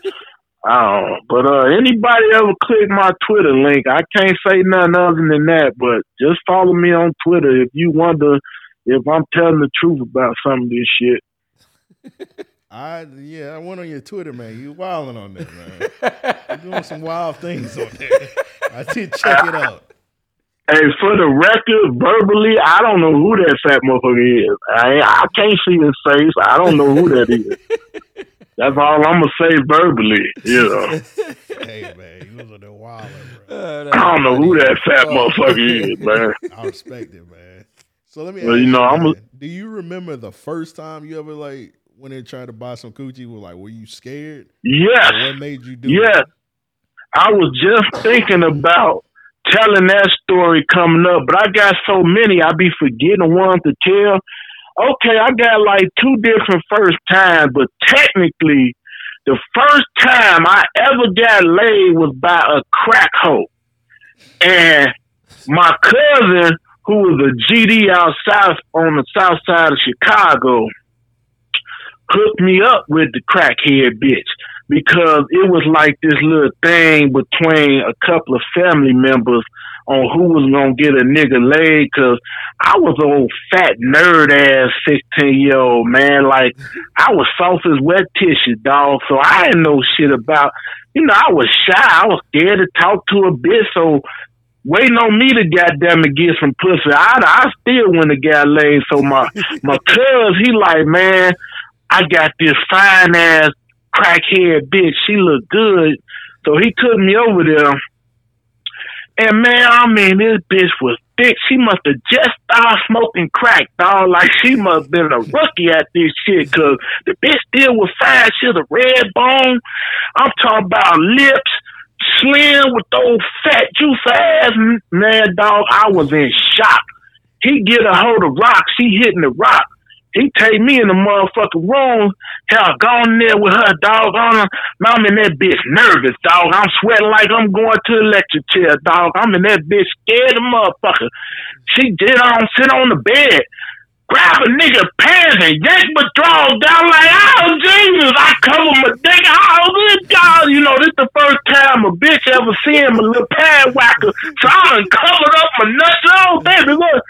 Speaker 2: I don't know. But uh, anybody ever click my Twitter link, I can't say nothing other than that. But just follow me on Twitter if you wonder if I'm telling the truth about some of this shit.
Speaker 7: I yeah, I went on your Twitter, man. You wilding on there, man. you doing some wild things on there. I did check it out.
Speaker 2: Hey, for the record, verbally, I don't know who that fat motherfucker is. I I can't see his face. I don't know who that is. That's all I'm gonna say verbally. You know,
Speaker 7: Hey man, you was on there wilding, bro.
Speaker 6: Uh,
Speaker 2: I don't know who that fat
Speaker 6: Oh.
Speaker 2: motherfucker is, man.
Speaker 7: I respect it, man. So let me
Speaker 2: Well, you know, I'm a-
Speaker 7: do you remember the first time you ever like went in trying to buy some coochie? Was like, were you scared?
Speaker 2: Yes,
Speaker 7: Or what made you do
Speaker 2: yes.
Speaker 7: it?
Speaker 2: I was just thinking about telling that story coming up, but I got so many, I be forgetting one to tell. Okay, I got like two different first times, but technically, the first time I ever got laid was by a crack hoe. And my cousin, who was a GD out south on the south side of Chicago, hooked me up with the crackhead bitch because it was like this little thing between a couple of family members on who was gonna get a nigga laid. Cause I was old fat nerd ass sixteen year old man. Like I was soft as wet tissue, dog. So I didn't know shit about. You know, I was shy. I was scared to talk to a bitch. So waiting on me to goddamn it get some pussy. I I still wouldn't have got laid. So my my cuz he like, man, I got this fine ass crackhead bitch. She look good. So he took me over there. And man, I mean, this bitch was thick. She must have just started smoking crack, dog. Like she must have been a rookie at this shit, cause the bitch still was fine. She was a red bone. I'm talking about lips, slim with those fat juice ass. Man, dog, I was in shock. He get a hold of rock. She hitting the rock. He take me in the motherfucking room. Hell, gone there with her dog on her. I'm in that bitch nervous, dog. I'm sweating like I'm going to the lecture chair, dog. I'm in that bitch scared of motherfucker. She did on sit on the bed, grab a nigga pants and yank my drawers down like, oh Jesus! I cover my dick. Oh good God! You know this the first time a bitch ever seen my little pad whacker. So I done up my nuts. Oh baby, look.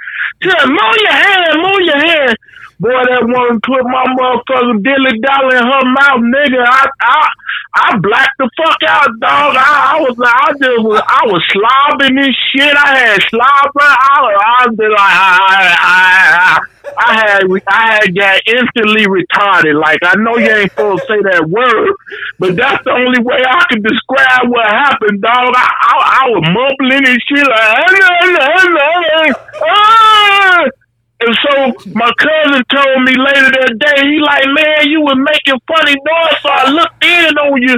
Speaker 2: Just move your hand, move your hand. Boy, that woman put my motherfucking dilly dollar in her mouth, nigga. I I I blacked the fuck out, dog. I, I was I just was I was slobbing this shit. I had slobber. I I was like I I I, I had I had got instantly retarded. Like I know you ain't supposed to say that word, but that's the only way I could describe what happened, dog. I I, I was mumbling and shit like. Ah! And so my cousin told me later that day, he like, man, you was making funny noise, so I looked in on you,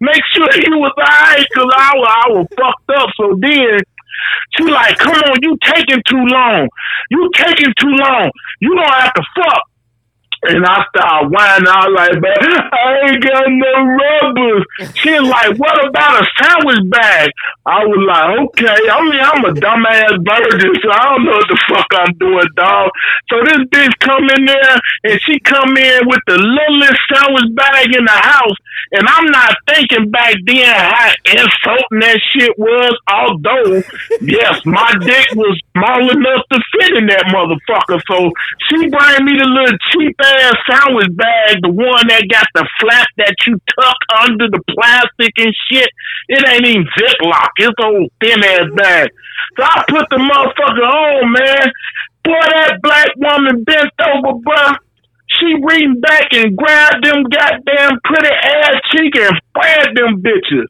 Speaker 2: make sure you was alright, cause I was, I was fucked up. So then she like, come on, you taking too long, you taking too long, you gonna have to fuck. And I started whining out like, man, I ain't got no rubbers. She was like, what about a sandwich bag? I was like, okay. I mean, I'm a dumbass virgin, so I don't know what the fuck I'm doing, dog. So this bitch come in there, and she come in with the littlest sandwich bag in the house. And I'm not thinking back then how insulting that shit was, although, yes, my dick was small enough to fit in that motherfucker. So she bring me the little cheap ass sandwich bag, the one that got the flap that you tuck under the plastic and shit. It ain't even Ziploc. It's old thin ass bag. So I put the motherfucker on, man. Boy, that black woman bent over, bruh. She reached back and grabbed them goddamn pretty ass cheek and fired them bitches.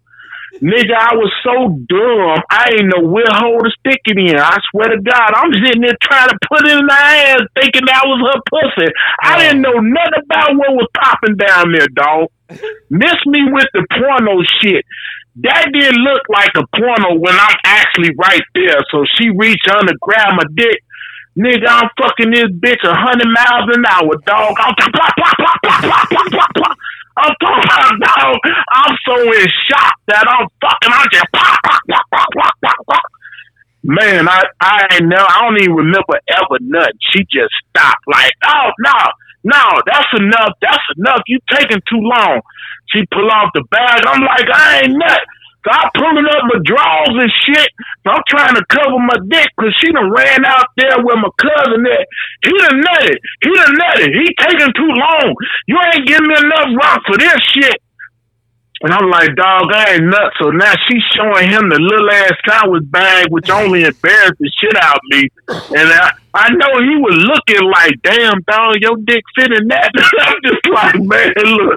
Speaker 2: Nigga, I was so dumb. I ain't know where hole to stick it in. I swear to God, I'm sitting there trying to put it in her ass, thinking that was her pussy. I didn't know nothing about what was popping down there, dog. Miss me with the porno shit. That didn't look like a porno when I'm actually right there. So she reached under, grab my dick. Nigga, I'm fucking this bitch a hundred miles an hour, dog. I'm plop, plop, plop, plop, plop, plop, plop. I'm talking about. I'm so in shock that I'm fucking. I just pop, pop, pop, pop, pop, pop, pop. Man, I I ain't know. I don't even remember ever nothing. She just stopped. Like, oh no, no, that's enough. That's enough. You taking too long. She pull off the bag. I'm like, I ain't nut. So I pulling up my drawers and shit. I'm trying to cover my dick because she done ran out there with my cousin there. He done nutted. He done nutted. He taking too long. You ain't giving me enough rock for this shit. And I'm like, dog, I ain't nuts. So now she's showing him the little ass sandwich bag, which only embarrassed the shit out of me. And I, I know he was looking like, damn, dog, your dick fit in that. I'm just like, man, look.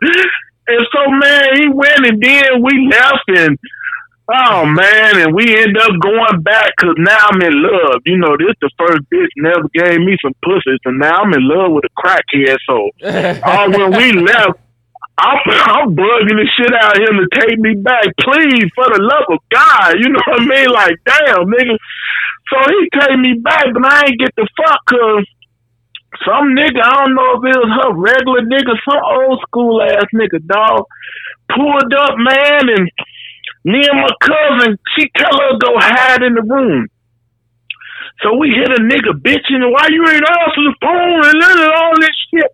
Speaker 2: And so, man, he went and then we left and, oh, man, and we end up going back because now I'm in love. You know, this the first bitch never gave me some pussies, and now I'm in love with a crackhead. So, uh, when we left, I'm, I'm bugging the shit out of him to take me back. Please, for the love of God. You know what I mean? Like, damn, nigga. So he take me back, but I ain't get the fuck cause some nigga, I don't know if it was her regular nigga, some old school ass nigga, dog, pulled up, man, and Me and my cousin, she tell her go hide in the room. So we hit a nigga bitching, why you ain't answer the phone and all this shit.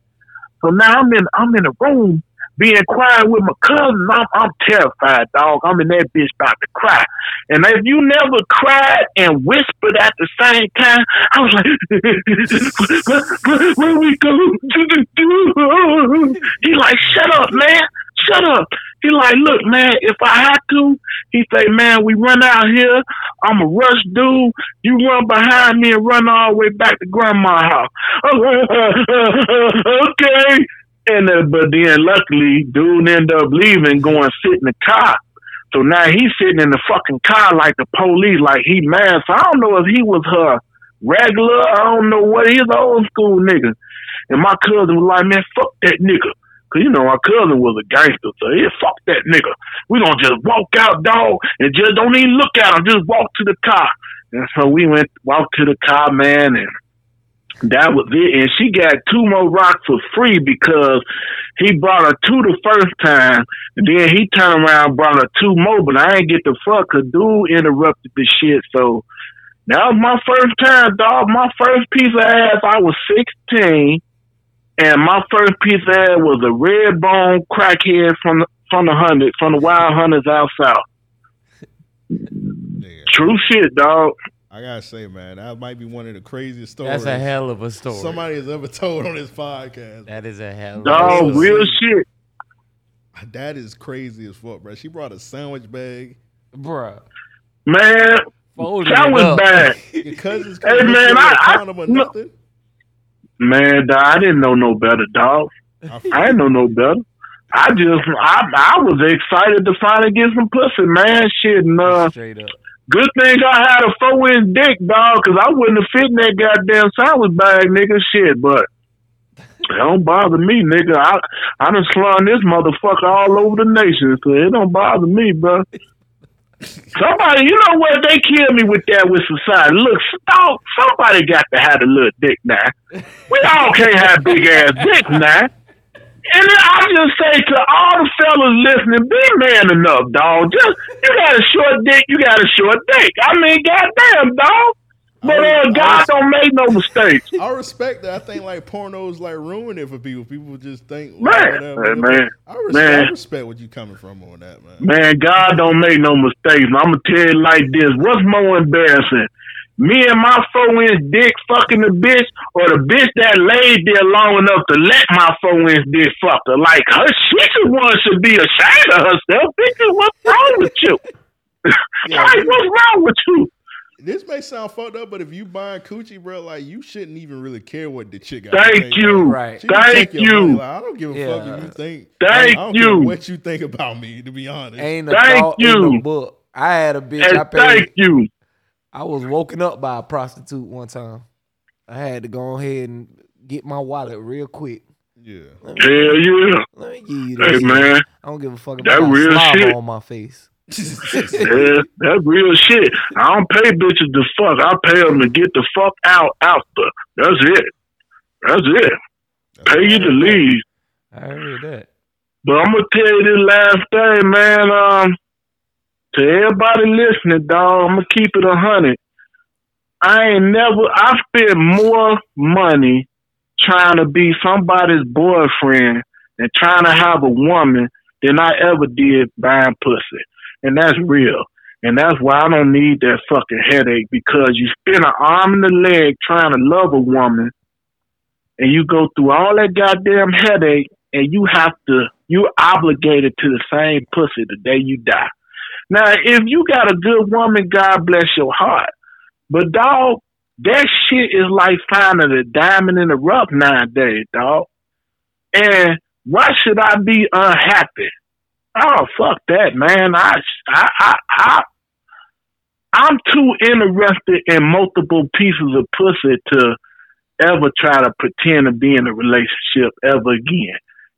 Speaker 2: So now I'm in I'm in a room being quiet with my cousin. I'm, I'm terrified, dog. I'm in that bitch about to cry. And if you never cried and whispered at the same time, I was like, where we go? He like, shut up, man. Shut up. He like, look, man, if I had to, he say, man, we run out here. I'm a rush dude. You run behind me and run all the way back to grandma's house. okay. And uh, but then luckily, dude end up leaving, going sit in the car. So now he's sitting in the fucking car like the police, like he mad. So I don't know if he was her regular. I don't know what he's old school nigga. And my cousin was like, man, fuck that nigga. You know my cousin was a gangster, so yeah, fuck that nigga. We gonna just walk out, dog, and just don't even look at him. Just walk to the car. And so we went, walked to the car, man, and that was it. And she got two more rocks for free because he brought her two the first time, and then he turned around and brought her two more. But I ain't get the fuck. Cause dude interrupted the shit. So that was my first time, dog. My first piece of ass. I was sixteen, and my first piece of ass was a red bone crackhead from the, from the hundred from the Wild Hundreds out south. True shit, dog.
Speaker 7: I gotta say, man, that might be one of the craziest stories.
Speaker 6: That's a hell of a story.
Speaker 7: somebody has ever told on this podcast.
Speaker 6: That is a hell.
Speaker 2: Dog,
Speaker 6: of a
Speaker 2: real shit.
Speaker 7: That is crazy as fuck, bro. She brought a sandwich bag.
Speaker 6: Bruh.
Speaker 2: Man,
Speaker 6: Folded
Speaker 2: that
Speaker 6: it
Speaker 2: was
Speaker 6: up.
Speaker 2: bad.
Speaker 7: Your cousins
Speaker 2: Hey,
Speaker 7: couldn't
Speaker 2: man,
Speaker 7: look
Speaker 2: I-
Speaker 7: at a
Speaker 2: I-
Speaker 7: or
Speaker 2: no-
Speaker 7: nothing.
Speaker 2: Man, I didn't know no better, dog.
Speaker 7: I
Speaker 2: I didn't know no better. I just, I, I was excited to finally get some pussy, man. Shit, and uh,
Speaker 6: Straight up.
Speaker 2: good thing I had a four inch dick, dog, because I wouldn't have fit in that goddamn sandwich bag, nigga. Shit, but it don't bother me, nigga. I, I done slung this motherfucker all over the nation, so it don't bother me, bro. Somebody, you know what? They killed me with that with society. Look, dog, somebody got to have a little dick now. We all can't have big ass dick now. And then I just say to all the fellas listening, be man enough, dog. Just you got a short dick, you got a short dick. I mean, goddamn, dog. But uh, God don't make no mistakes.
Speaker 7: I respect that. I think like pornos like ruin it for people. People just think
Speaker 2: Man,
Speaker 7: whatever.
Speaker 2: man,
Speaker 7: I respect,
Speaker 2: man.
Speaker 7: I respect what you coming from on that, man.
Speaker 2: Man, God don't make no mistakes. I'm gonna tell you like this: What's more embarrassing, me and my four inch dick fucking the bitch, or the bitch that laid there long enough to let my four inch dick fuck her? Like her, she the one should be ashamed of herself. Bitch, what's wrong with you? like, what's wrong with you?
Speaker 7: This may sound fucked up, but if you buying coochie, bro, like you shouldn't even really care what the chick got.
Speaker 2: Thank
Speaker 7: pay.
Speaker 2: you.
Speaker 6: Right.
Speaker 2: Thank
Speaker 7: take your money.
Speaker 2: you.
Speaker 7: Like, I don't give a fuck if you think.
Speaker 2: Thank
Speaker 7: I don't care
Speaker 2: you.
Speaker 7: what you think about me, to be honest.
Speaker 6: Ain't a
Speaker 2: Thank
Speaker 6: thought in
Speaker 2: you.
Speaker 6: the book. I had a bitch. I paid.
Speaker 2: thank you.
Speaker 6: I was woken up by a prostitute one time. I had to go ahead and get my wallet real quick.
Speaker 7: Yeah.
Speaker 2: Hell yeah.
Speaker 6: Let me give you this.
Speaker 2: Hey
Speaker 6: shit.
Speaker 2: man,
Speaker 6: I don't give a fuck
Speaker 2: That
Speaker 6: about that
Speaker 2: real
Speaker 6: slob
Speaker 2: shit.
Speaker 6: on my face.
Speaker 2: Yeah, that's real shit. I don't pay bitches to fuck. I pay them to get the fuck out after. That's it. That's it. Pay you to leave.
Speaker 6: I heard that.
Speaker 2: But I'm gonna tell you this last thing, man. Um, to everybody listening, dog, I'm gonna keep it a hundred. I ain't never. I spent more money trying to be somebody's boyfriend and trying to have a woman than I ever did buying pussy, and that's real. And that's why I don't need that fucking headache because you spend an arm and a leg trying to love a woman, and you go through all that goddamn headache, and you have to you obligated to the same pussy the day you die. Now, if you got a good woman, God bless your heart. But dog, that shit is like finding a diamond in the rough nowadays, dog. And why should I be unhappy? Oh fuck that, man! I I I, I I'm too interested in multiple pieces of pussy to ever try to pretend to be in a relationship ever again.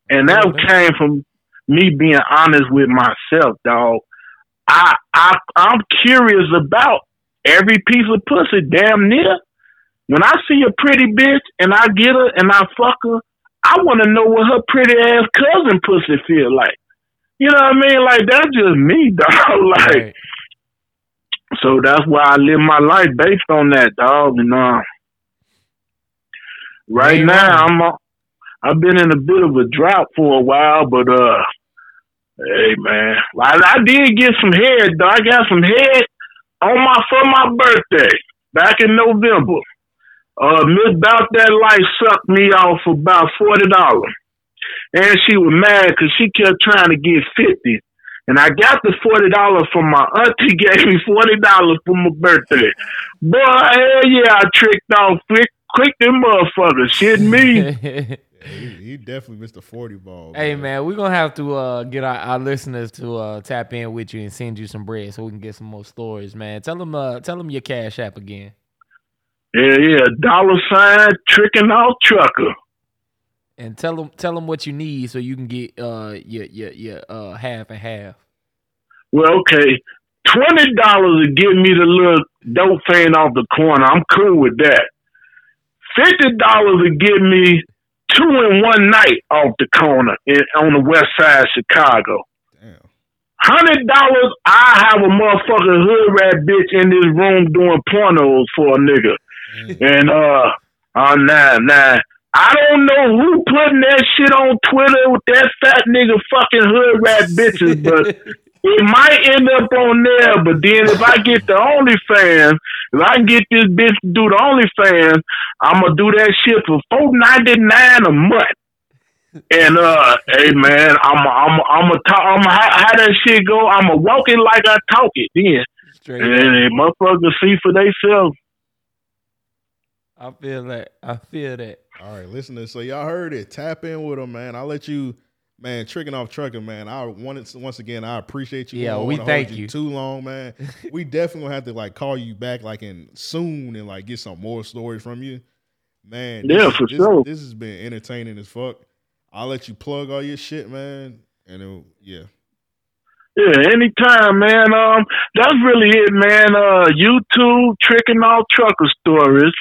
Speaker 2: And that oh, came from me being honest with myself, dog. I I I'm curious about every piece of pussy, damn near. When I see a pretty bitch and I get her and I fuck her, I want to know what her pretty ass cousin pussy feel like. You know what I mean? Like that's just me, dog. like
Speaker 6: Right.
Speaker 2: so that's why I live my life based on that, dog. And uh, right now. I'm uh, I've been in a bit of a drought for a while, but uh, hey man, I, I did get some head. Though. I got some head on my for my birthday back in November. Uh, Miss Bout That Life sucked me off for about forty dollars, and she was mad because she kept trying to get fifty. And I got the forty dollars from my auntie. Gave me forty dollars for my birthday. Boy, hell yeah, I tricked off quick, quick them motherfuckers. Shit me.
Speaker 6: hey
Speaker 7: He, he definitely missed the 40 ball.
Speaker 6: Hey, man, we're gonna have to uh, get our, our listeners to uh, tap in with you and send you some bread so we can get some more stories, man. Tell them, uh, tell them your cash app again.
Speaker 2: Yeah, yeah, dollar sign tricking off trucker.
Speaker 6: And tell them tell them what you need so you can get uh your your your uh half and half.
Speaker 2: Well, okay, twenty dollars to get me the little dope fan off the corner. I'm cool with that. Fifty dollars to get me two in one night off the corner in, on the west side of Chicago. Hundred dollars, I have a motherfucking hood rat bitch in this room doing pornos for a nigga. And uh uh nah nah. I don't know who putting that shit on Twitter with that fat nigga fucking hood rat bitches, but it might end up on there. But then if I get the OnlyFans, if I can get this bitch to do the OnlyFans, I'm gonna do that shit for four ninety nine a month. And uh, hey man, I'm a, I'm a, I'm a talk, I'm a, how, how that shit go? I'm a walk it like I talk it. Then
Speaker 6: Straight
Speaker 2: and
Speaker 6: up.
Speaker 2: then motherfuckers see for themselves.
Speaker 6: I feel that. I feel that.
Speaker 7: All right, listeners. So y'all heard it. Tap in with them, man. I'll let you, man. Tricking off trucking, man. I wanted to- once again. I appreciate you.
Speaker 6: Yeah, we thank
Speaker 7: hold
Speaker 6: you.
Speaker 7: Too long, man. we definitely gonna have to like call you back like in soon and like get some more stories from you, man.
Speaker 2: Yeah,
Speaker 7: this,
Speaker 2: for
Speaker 7: this,
Speaker 2: sure.
Speaker 7: This has been entertaining as fuck. I'll let you plug all your shit, man. And it'll, yeah,
Speaker 2: Yeah, anytime, man. Um, that's really it, man. Uh, YouTube tricking off trucker stories.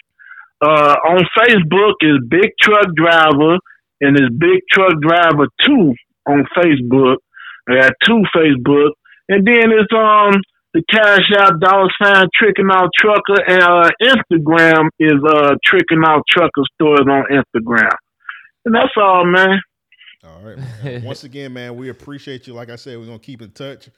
Speaker 2: Uh, on Facebook is Big Truck Driver and it's Big Truck Driver Two on Facebook. I got two Facebook, and then it's um the Cash App dollar sign tricking out trucker and uh, Instagram is uh tricking out trucker stores on Instagram. And that's all, man.
Speaker 7: All right. man. Once again, man, we appreciate you. Like I said, we're gonna keep in touch.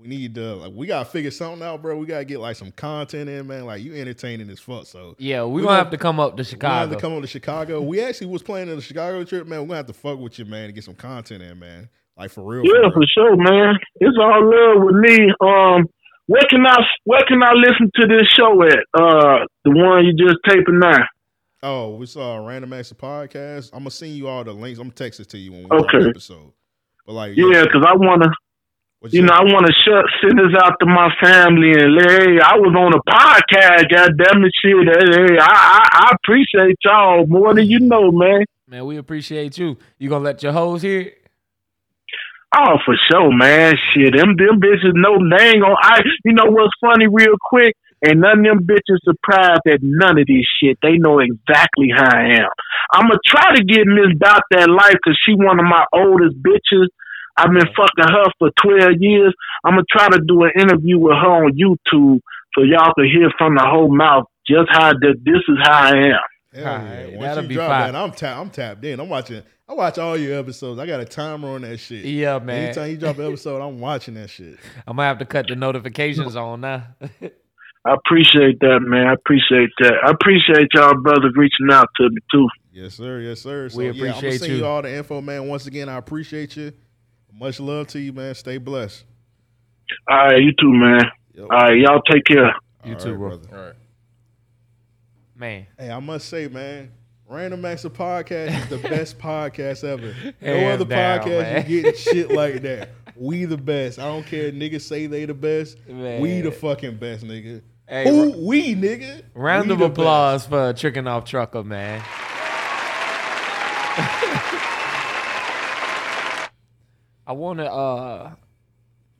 Speaker 7: We need to like we gotta figure something out, bro. We gotta get like some content in, man. Like you entertaining as fuck. So
Speaker 6: Yeah, we're
Speaker 7: We
Speaker 6: gonna
Speaker 7: gonna-
Speaker 6: have to come up to
Speaker 7: we
Speaker 6: Chicago.
Speaker 7: have to come up to Chicago. We actually was planning the Chicago trip, man. We're gonna have to fuck with you, man, to get some content in, man. Like for real.
Speaker 2: Yeah,
Speaker 7: for
Speaker 2: for sure, man. It's all love with me. Um, where can I where can I listen to this show at? Uh, the one you just taping now.
Speaker 7: Oh, we saw random acts podcast. I'm gonna send you all the links. I'm gonna text it to you when we
Speaker 2: Okay.
Speaker 7: the episode. But like,
Speaker 2: Yeah, because I wanna,
Speaker 7: what
Speaker 2: you know, I wanna shut send this out to my family and let, hey, I was on a podcast. God damn it, shit. Hey, hey, I, I I appreciate y'all more than you know, man.
Speaker 6: Man, we appreciate you. You gonna let your hoes hear it?
Speaker 2: Oh, for sure, man. Shit, them them bitches know they ain't gonna. I, you know what's funny, real quick? And none of them bitches surprised at none of this shit. They know exactly how I am. I'm gonna try to get Miss About That Life because she one of my oldest bitches. I've been fucking her for 12 years. I'm gonna try to do an interview with her on YouTube so y'all can hear from the whole mouth just how the, this is how I am.
Speaker 7: Yeah.
Speaker 6: right,
Speaker 7: Once
Speaker 6: that'll
Speaker 7: you
Speaker 6: be
Speaker 7: drop
Speaker 6: fine.
Speaker 7: that, I'm tapped. I'm tapped in. I'm watching. I watch all your episodes. I got a timer on that shit.
Speaker 6: Yeah, man.
Speaker 7: Anytime you drop an episode, I'm watching that shit.
Speaker 6: I'm gonna have to cut the notifications on now.
Speaker 2: I appreciate that, man. I appreciate that. I appreciate y'all brothers reaching out to me too.
Speaker 7: Yes, sir. Yes, sir. So,
Speaker 6: We
Speaker 7: yeah, I'm gonna
Speaker 6: appreciate
Speaker 7: send you.
Speaker 6: you.
Speaker 7: all the info, man. Once again, I appreciate you. Much love to you, man. Stay blessed.
Speaker 2: All right, you too, man.
Speaker 7: Yep.
Speaker 2: All right, y'all take care.
Speaker 6: You
Speaker 7: All
Speaker 6: too,
Speaker 7: right, brother.
Speaker 3: All right.
Speaker 6: Man,
Speaker 7: Hey, I must say, man, Random Acts of Podcast is the best podcast ever. No
Speaker 6: Hands
Speaker 7: other
Speaker 6: down,
Speaker 7: podcast
Speaker 6: man.
Speaker 7: you getting shit like that. We the best. I don't care. if Niggas say they the best.
Speaker 6: Man.
Speaker 7: We the fucking best, nigga.
Speaker 6: Hey,
Speaker 7: Who
Speaker 6: ra-
Speaker 7: we, nigga?
Speaker 6: round
Speaker 7: We
Speaker 6: of
Speaker 7: the
Speaker 6: applause for tricking off trucker, man. I wanna uh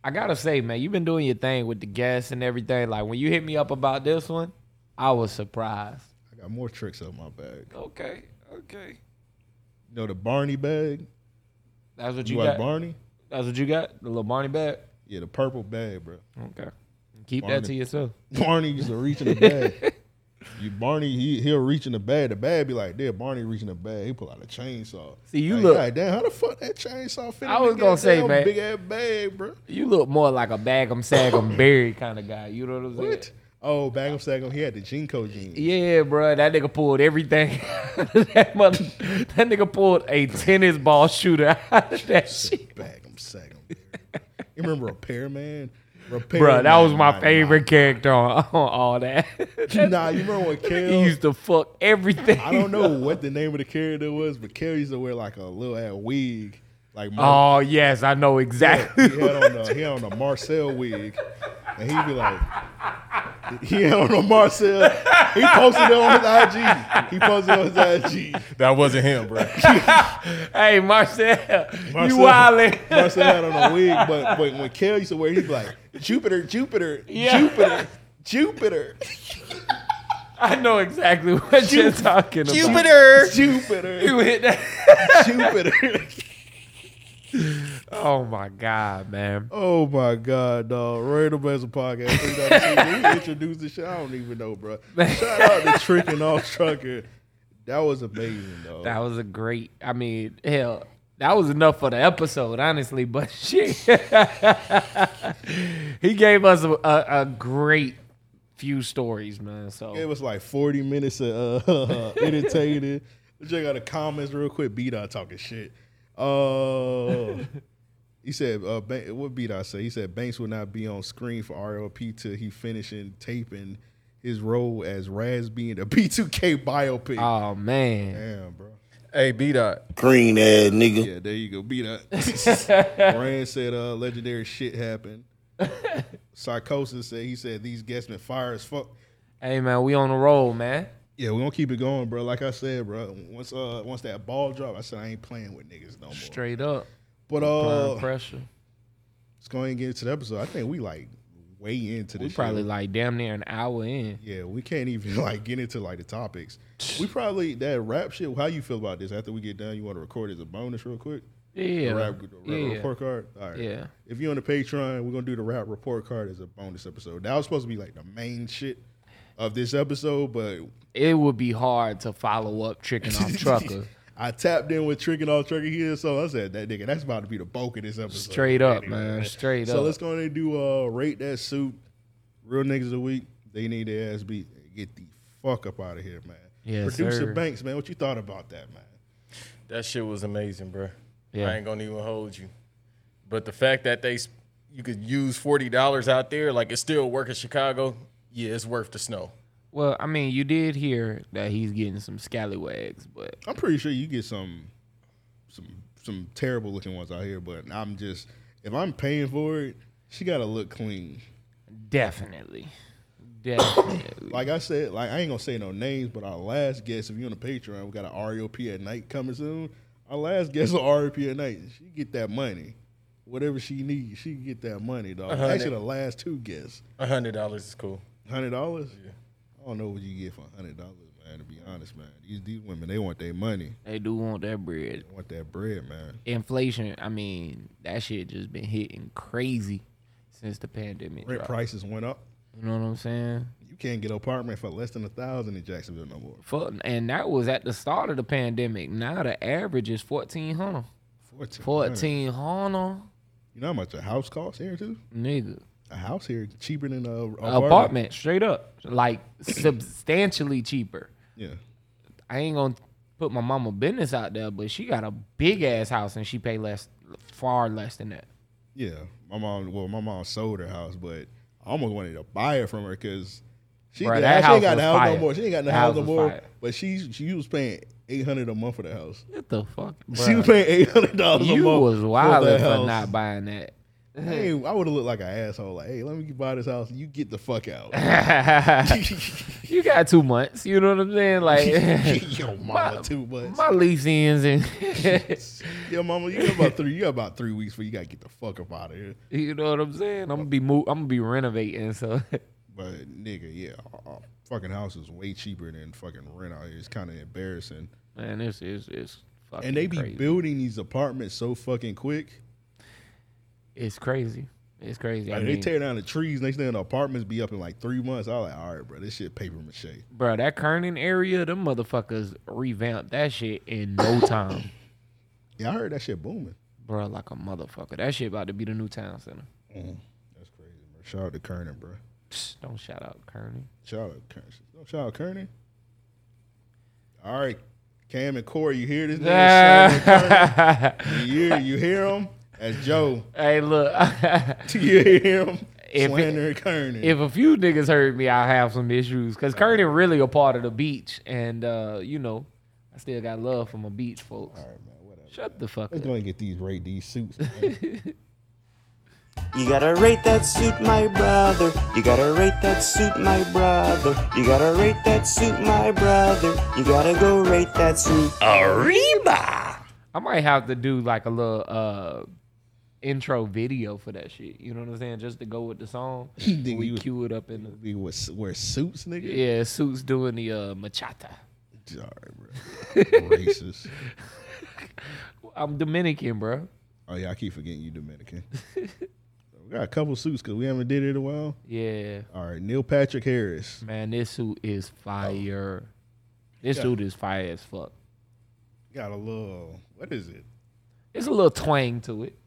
Speaker 6: I gotta say, man, you've been doing your thing with the guests and everything. Like when you hit me up about this one, I was surprised.
Speaker 7: I got more tricks up my bag.
Speaker 6: Okay, okay.
Speaker 7: You know the Barney bag?
Speaker 6: That's what
Speaker 7: You,
Speaker 6: you,
Speaker 7: like
Speaker 6: got.
Speaker 7: Barney?
Speaker 6: That's what you got? The little Barney bag?
Speaker 7: Yeah, the purple bag, bro.
Speaker 6: Okay. Keep
Speaker 7: Barney.
Speaker 6: that to yourself.
Speaker 7: Barney used to reach in the bag. You Barney, he he'll reach in the bag. The bag be like, there. Barney reaching the bag. He pull out a chainsaw.
Speaker 6: See, you
Speaker 7: like,
Speaker 6: look-
Speaker 7: God damn, how the fuck that chainsaw fit?
Speaker 6: I was gonna say, man.
Speaker 7: big ass bag, bro.
Speaker 6: You look more like a bag 'em, sag 'em, berry kind of guy. You know what I'm saying?
Speaker 7: What? Oh, bag of Sagum. He had the JNCO jeans.
Speaker 6: Yeah, bro, that nigga pulled everything. that mother, that nigga pulled a tennis ball shooter out of that shit.
Speaker 7: Bag of Sagum. You remember Repairman? Repairman.
Speaker 6: Bro, that was my favorite character on, on all that.
Speaker 7: Nah, you remember when
Speaker 6: he used to fuck everything.
Speaker 7: I don't know what the name of the character was, but Kel used to wear like a little ass wig, like
Speaker 6: Oh yes, I know exactly.
Speaker 7: he had on a, he had on a Marcel wig, and he'd be like, he had on a Marcel. He posted it on his IG. He posted it on his IG.
Speaker 8: That wasn't him, bro.
Speaker 6: hey, Marcel, you
Speaker 7: Marcel-
Speaker 6: wildin'.
Speaker 7: Marcel had on a wig, but, but when Kel used to wear, it, he'd be like, Jupiter, Jupiter,
Speaker 6: Yeah.
Speaker 7: Jupiter, Jupiter,
Speaker 6: I know exactly what you're talking about.
Speaker 8: Jupiter.
Speaker 7: Jupiter,
Speaker 6: You hit that.
Speaker 7: Jupiter.
Speaker 6: Oh my god, man.
Speaker 7: Oh my god, dog! Random as a podcast. Who introduced the shit? I don't even know, bro. Shout out to Tricking Off Trucker. That was amazing, though.
Speaker 6: That was a great. I mean, hell, that was enough for the episode, honestly. But shit, he gave us a, a, a great few stories, man. So
Speaker 7: It was like 40 minutes of uh, entertaining. Check out the comments real quick. B dot talking shit. Uh, he said, uh, Ban- "What B dot say?" He said Banks will not be on screen for RLP till he finishing taping his role as Raz-B in the B2K biopic.
Speaker 6: oh man,
Speaker 7: Damn, bro.
Speaker 8: Hey, B dot.
Speaker 3: Green ass nigga.
Speaker 7: Yeah, there you go. B dot. Rand said, "Uh, legendary shit happened." Psychosis said he said these guests been fire as fuck.
Speaker 6: hey man, we on the roll, man.
Speaker 7: Yeah, we're gonna keep it going, bro. Like I said, bro. Once uh once that ball drop, I said I ain't playing with niggas no more.
Speaker 6: Straight up,
Speaker 7: But uh
Speaker 6: pressure.
Speaker 7: let's go ahead and get into the episode. I think we like way into this.
Speaker 6: We probably like damn near an hour in.
Speaker 7: Yeah, we can't even like get into like the topics. We probably that rap shit. How you feel about this? After we get done, you want to record as a bonus real quick?
Speaker 6: Yeah,
Speaker 7: The rap, the rap
Speaker 6: yeah.
Speaker 7: report card. All right.
Speaker 6: Yeah.
Speaker 7: If you're on the Patreon, we're gonna do the rap report card as a bonus episode. That was supposed to be like the main shit of this episode, but
Speaker 6: It would be hard to follow up tricking off trucker.
Speaker 7: I tapped in with tricking off trucker here, so I said that nigga, that's about to be the bulk of this episode.
Speaker 6: Straight up, man. Straight
Speaker 7: so
Speaker 6: up.
Speaker 7: So let's go ahead and do uh rate that suit. Real niggas of the week. They need their ass beat. Get the fuck up out of here, man.
Speaker 6: Yes,
Speaker 7: Producer
Speaker 6: sir.
Speaker 7: Banks, man, what you thought about that, man?
Speaker 8: That shit was amazing, bro.
Speaker 6: Yeah.
Speaker 8: I ain't gonna even hold you. But the fact that they, s- you could use forty dollars out there, like it still work in Chicago. Yeah, it's worth the snow.
Speaker 6: Well, I mean, you did hear that he's getting some scallywags, but
Speaker 7: I'm pretty sure you get some some some terrible looking ones out here, but I'm just if I'm paying for it, she gotta look clean.
Speaker 6: definitely, definitely.
Speaker 7: Like I said, like I ain't gonna say no names, but our last guest, if you're on the Patreon, we got an REOP at night coming soon. Our last guest on REOP at night, she get that money. Whatever she needs, she get that money, dog. Actually, the last two guests.
Speaker 8: A hundred dollars is cool.
Speaker 7: Hundred dollars? Yeah. I don't know what you get for hundred dollars, man, to be honest, man. These these women, they want their money.
Speaker 6: they do want that bread.
Speaker 7: They want that bread, man.
Speaker 6: Inflation, I mean, that shit just been hitting crazy since the pandemic.
Speaker 7: Rent
Speaker 6: dropped.
Speaker 7: prices went up.
Speaker 6: You know what I'm saying?
Speaker 7: You can't get an apartment for less than a thousand in Jacksonville no more.
Speaker 6: Fuck, and that was at the start of the pandemic. Now the average is fourteen hundred.
Speaker 7: Fourteen.
Speaker 6: Fourteen hundred,
Speaker 7: You know how much a house costs here too?
Speaker 6: nigga.
Speaker 7: A house here cheaper than a
Speaker 6: Apartment.
Speaker 7: apartment.
Speaker 6: straight up, like substantially cheaper.
Speaker 7: Yeah.
Speaker 6: I ain't gonna put my mama business out there, but she got a big ass house and she pay less, far less than that.
Speaker 7: Yeah, my mom. Well, my mom sold her house, but I almost wanted to buy it from her because she,
Speaker 6: Bruh, that
Speaker 7: she ain't got the house
Speaker 6: fire.
Speaker 7: no more. She ain't got the
Speaker 6: That
Speaker 7: house
Speaker 6: house
Speaker 7: no more.
Speaker 6: fire.
Speaker 7: But she she was paying eight hundred a month for the house.
Speaker 6: What the fuck?
Speaker 7: She was paying eight hundred dollars a month.
Speaker 6: You
Speaker 7: was
Speaker 6: wild
Speaker 7: that
Speaker 6: for not buying that.
Speaker 7: Hey, I would have looked like an asshole. Like, hey, let me buy this house. You get the fuck out.
Speaker 6: you got two months. You know what I'm saying? Like
Speaker 7: Yo, mama, two months.
Speaker 6: my lease ends and
Speaker 7: Yo, mama, you got about three. You got about three weeks before you got to get the fuck up out of here.
Speaker 6: you know what I'm saying. I'm gonna be move. I'm gonna be renovating. So
Speaker 7: But nigga, yeah, fucking house is way cheaper than fucking rent out here. It's kind of embarrassing.
Speaker 6: man, this is it's fucking
Speaker 7: And they be
Speaker 6: crazy.
Speaker 7: building these apartments so fucking quick.
Speaker 6: It's crazy. It's crazy. I
Speaker 7: Like, they tear down the trees. Next thing the apartments be up in like three months. I was like, all right, bro, this shit paper mache.
Speaker 6: bro, that Kernan area, them motherfuckers revamped that shit in no time.
Speaker 7: Yeah, I heard that shit booming.
Speaker 6: bro, like a motherfucker. That shit about to be the new town center. Mm-hmm.
Speaker 7: That's crazy, bro. Shout out to Kernan, bro.
Speaker 6: Psst, don't shout out Kernan.
Speaker 7: Shout out Kernan. Don't shout out Kernan. All right, Cam and Corey, you hear this? nigga you hear you hear him? As Joe,
Speaker 6: Hey, look.
Speaker 7: you hear him
Speaker 6: If it-
Speaker 7: Kernan.
Speaker 6: if a few niggas heard me, I have some issues. Cause Kernan really a part of the beach, and uh, you know, I still got love for my beach folks.
Speaker 7: all right, man, whatever.
Speaker 6: Shut the fuck up.
Speaker 7: Let's
Speaker 6: up.
Speaker 7: go and get these rate these suits.
Speaker 9: You gotta rate that suit, my brother. You gotta rate that suit, my brother. You gotta rate that suit, my brother. You gotta go rate that suit. Arriba!
Speaker 6: I might have to do like a little uh intro video for that shit. You know what I'm saying? Just to go with the song. we
Speaker 7: was-
Speaker 6: cue it up in the
Speaker 7: we was wear suits, nigga.
Speaker 6: yeah. Suits doing the uh,
Speaker 7: bachata. Right, bro. Racist.
Speaker 6: I'm Dominican, bro.
Speaker 7: Oh yeah, I keep forgetting you Dominican. we got a couple suits because we haven't did it in a while.
Speaker 6: Yeah,
Speaker 7: All right, Neil Patrick Harris.
Speaker 6: man, this suit is fire. This
Speaker 7: Yeah.
Speaker 6: suit is fire as fuck.
Speaker 7: Got a little. What is it?
Speaker 6: It's a little twang to it.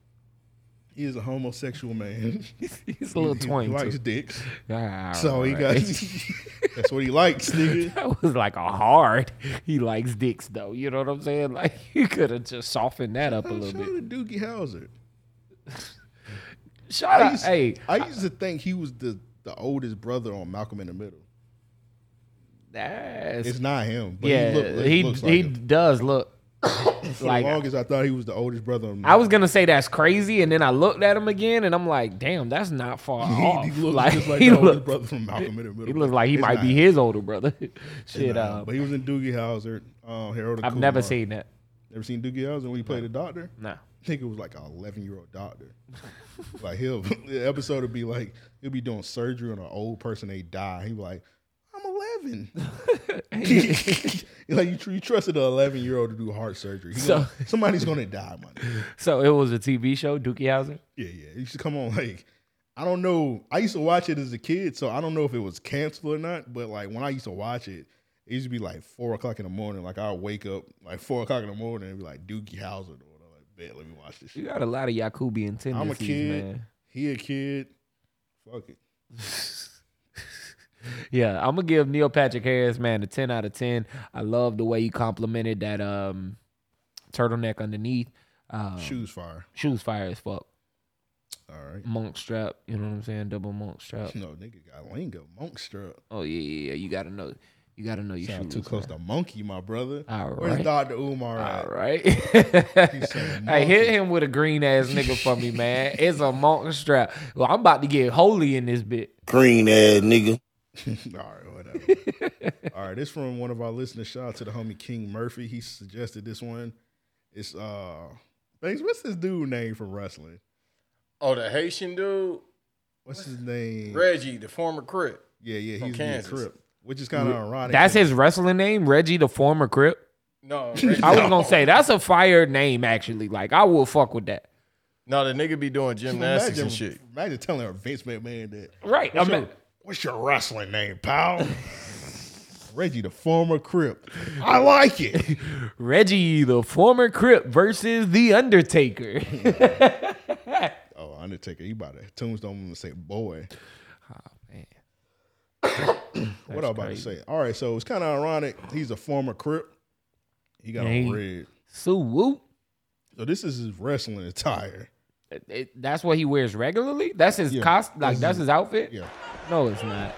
Speaker 7: He is a homosexual man.
Speaker 6: He's a little
Speaker 7: He- he likes
Speaker 6: to it.
Speaker 7: dicks.
Speaker 6: All
Speaker 7: So he got. that's what he likes, nigga.
Speaker 6: That was like a hard. He likes dicks though. You know what I'm saying? Like you could have just softened that up a little
Speaker 7: Shout
Speaker 6: bit.
Speaker 7: out to Doogie Howser.
Speaker 6: Shout
Speaker 7: I
Speaker 6: out,
Speaker 7: used,
Speaker 6: hey,
Speaker 7: I used to think he was the the oldest brother on Malcolm in the Middle.
Speaker 6: that's
Speaker 7: It's not him, but
Speaker 6: yeah.
Speaker 7: he, look,
Speaker 6: he
Speaker 7: like
Speaker 6: he does look
Speaker 7: For
Speaker 6: like
Speaker 7: the longest, I thought he was the oldest brother.
Speaker 6: I was gonna say that's crazy, and then I looked at him again, and I'm like, damn, that's not far
Speaker 7: he,
Speaker 6: off.
Speaker 7: he looks
Speaker 6: like,
Speaker 7: just like
Speaker 6: he
Speaker 7: the oldest brother from Malcolm in the Middle.
Speaker 6: he looks like he
Speaker 7: It's
Speaker 6: might
Speaker 7: not
Speaker 6: be his older brother. Shit, uh,
Speaker 7: but he was in Doogie Howser. Um, Harold.
Speaker 6: I've never seen that.
Speaker 7: Never seen Doogie Howser when he played a doctor.
Speaker 6: No,
Speaker 7: I think it was like an 11 year old doctor. like he'll the episode would be like he'll be doing surgery on an old person. They die. He be like, I'm 11. like you, tr- you trusted an 11 year old to do heart surgery. He
Speaker 6: So-
Speaker 7: gonna- somebody's gonna die, man.
Speaker 6: So it was a TV show, Dookie Howser.
Speaker 7: Yeah, yeah. It used to come on like I don't know. I used to watch it as a kid, so I don't know if it was canceled or not. But like when I used to watch it, it used to be like four o'clock in the morning. Like I'll wake up like four o'clock in the morning and be like Dookie Howser or whatever. Like, bet, let me watch this
Speaker 6: You
Speaker 7: shit.
Speaker 6: got a lot of Yakubian tendencies,
Speaker 7: I'm a kid.
Speaker 6: man.
Speaker 7: He a kid. Fuck it.
Speaker 6: Yeah, I'm gonna give Neil Patrick Harris, man, a 10 out of 10. I love the way he complimented that um turtleneck underneath. Um,
Speaker 7: Shoes fire.
Speaker 6: shoes fire as fuck.
Speaker 7: All right.
Speaker 6: Monk strap, you know what I'm saying? Double monk strap.
Speaker 7: No nigga got lingo. Monk strap.
Speaker 6: Oh yeah, yeah, yeah. You gotta know. You gotta know you
Speaker 7: Sound too close
Speaker 6: man.
Speaker 7: to monkey, my brother.
Speaker 6: All
Speaker 7: Where's
Speaker 6: right.
Speaker 7: Dr. Umar at?
Speaker 6: All right.
Speaker 7: saying
Speaker 6: hey, hit him with a green ass nigga for me, man. It's a monk strap. Well, I'm about to get holy in this bit.
Speaker 3: Green ass nigga.
Speaker 7: All right, whatever. All right, this from one of our listeners. Shout out to the homie King Murphy. He suggested this one. It's uh, Banks. What's this dude name from wrestling?
Speaker 8: Oh, the Haitian dude,
Speaker 7: What's his name?
Speaker 8: Reggie, the former Crip.
Speaker 7: Yeah, yeah,
Speaker 8: from
Speaker 7: he's a Crip, which is kind of ironic.
Speaker 6: That's
Speaker 7: that-
Speaker 6: his wrestling name, Reggie the former Crip.
Speaker 8: No, Reggie,
Speaker 6: I was gonna say that's a fire name actually. Like I will fuck with that.
Speaker 8: no, the nigga be doing gymnastics
Speaker 7: Imagine,
Speaker 8: and shit.
Speaker 7: imagine telling our Vince McMahon that.
Speaker 6: Right.
Speaker 7: What's,
Speaker 6: I
Speaker 7: your,
Speaker 6: mean,
Speaker 7: what's your wrestling name, pal? Reggie, the former Crip. I like it.
Speaker 6: Reggie the former Crip versus the Undertaker.
Speaker 7: Oh, Undertaker, you about to tombstone him and say, boy.
Speaker 6: Oh man.
Speaker 7: what I about to say? All right, so it's kind of ironic. He's a former Crip. He got
Speaker 6: Yeah,
Speaker 7: on red.
Speaker 6: So whoop.
Speaker 7: So this is his wrestling attire.
Speaker 6: It- it- that's what he wears regularly. That's his
Speaker 7: Yeah.
Speaker 6: cost. Like
Speaker 7: That's
Speaker 6: that's
Speaker 7: his-
Speaker 6: his outfit.
Speaker 7: Yeah.
Speaker 6: No, it's not,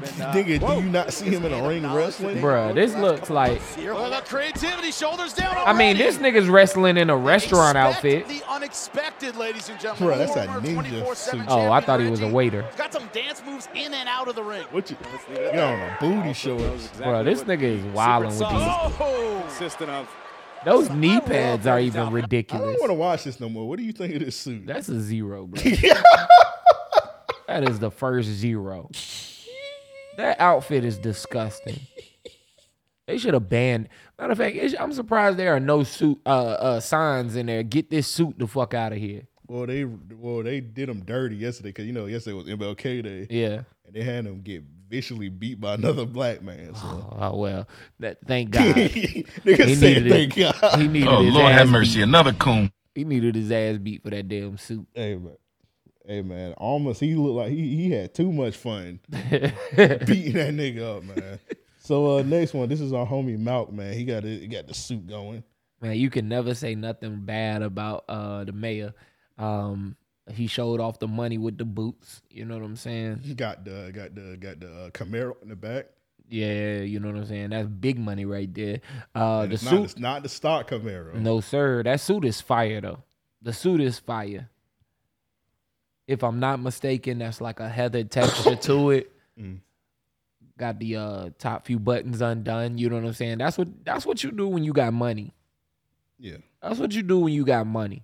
Speaker 7: Nigga, do you not see him in a ring wrestling?
Speaker 6: Bruh, This looks like.
Speaker 10: Well, the creativity, shoulders down.
Speaker 6: I mean, this nigga's wrestling in a restaurant outfit.
Speaker 10: The unexpected, ladies and gentlemen.
Speaker 7: Bruh, that's a ninja suit.
Speaker 6: Oh, I thought he was a waiter.
Speaker 10: He's got some dance moves in and out of the ring.
Speaker 7: What you, you on a booty shorts?
Speaker 6: Bro, this nigga is wilding with these.
Speaker 10: Oh,
Speaker 11: Consistent of
Speaker 6: Those knee pads are even ridiculous.
Speaker 7: I don't want to watch this no more. What do you think of this suit?
Speaker 6: That's a zero, bro. that is the first zero. That outfit is disgusting. They should have banned. Matter of fact, I'm surprised there are no suit uh, uh, signs in there. Get this suit the fuck out of here.
Speaker 7: Well, they well they did him dirty yesterday because you know yesterday was MLK Day.
Speaker 6: Yeah.
Speaker 7: and they had him get viciously beat by another black man. So
Speaker 6: Oh well, that thank God.
Speaker 7: Nigga
Speaker 6: He
Speaker 7: said,
Speaker 6: needed
Speaker 7: "Thank
Speaker 6: it.
Speaker 7: God."
Speaker 6: He needed
Speaker 7: Oh,
Speaker 6: his
Speaker 7: Lord have mercy,
Speaker 6: beat.
Speaker 7: another coon.
Speaker 6: He needed his ass beat for that damn suit.
Speaker 7: hey man, hey man, almost he looked like he he had too much fun beating that nigga up, man. So uh next one, this is our homie Malk, man. He got it, he got the suit going.
Speaker 6: Man, you can never say nothing bad about uh the mayor. Um, he showed off the money with the boots. You know what I'm saying?
Speaker 7: He got the got the got the uh, Camaro in the back.
Speaker 6: Yeah, you know what I'm saying. That's big money right there. Uh, the
Speaker 7: it's
Speaker 6: suit.
Speaker 7: not, it's not the stock Camaro.
Speaker 6: No, sir. That suit is fire though. The suit is fire. If I'm not mistaken, that's like a heather texture to it.
Speaker 7: Mm.
Speaker 6: Got the uh top few buttons undone. You know what I'm saying? That's what that's what you do when you got money.
Speaker 7: Yeah.
Speaker 6: That's what you do when you got money.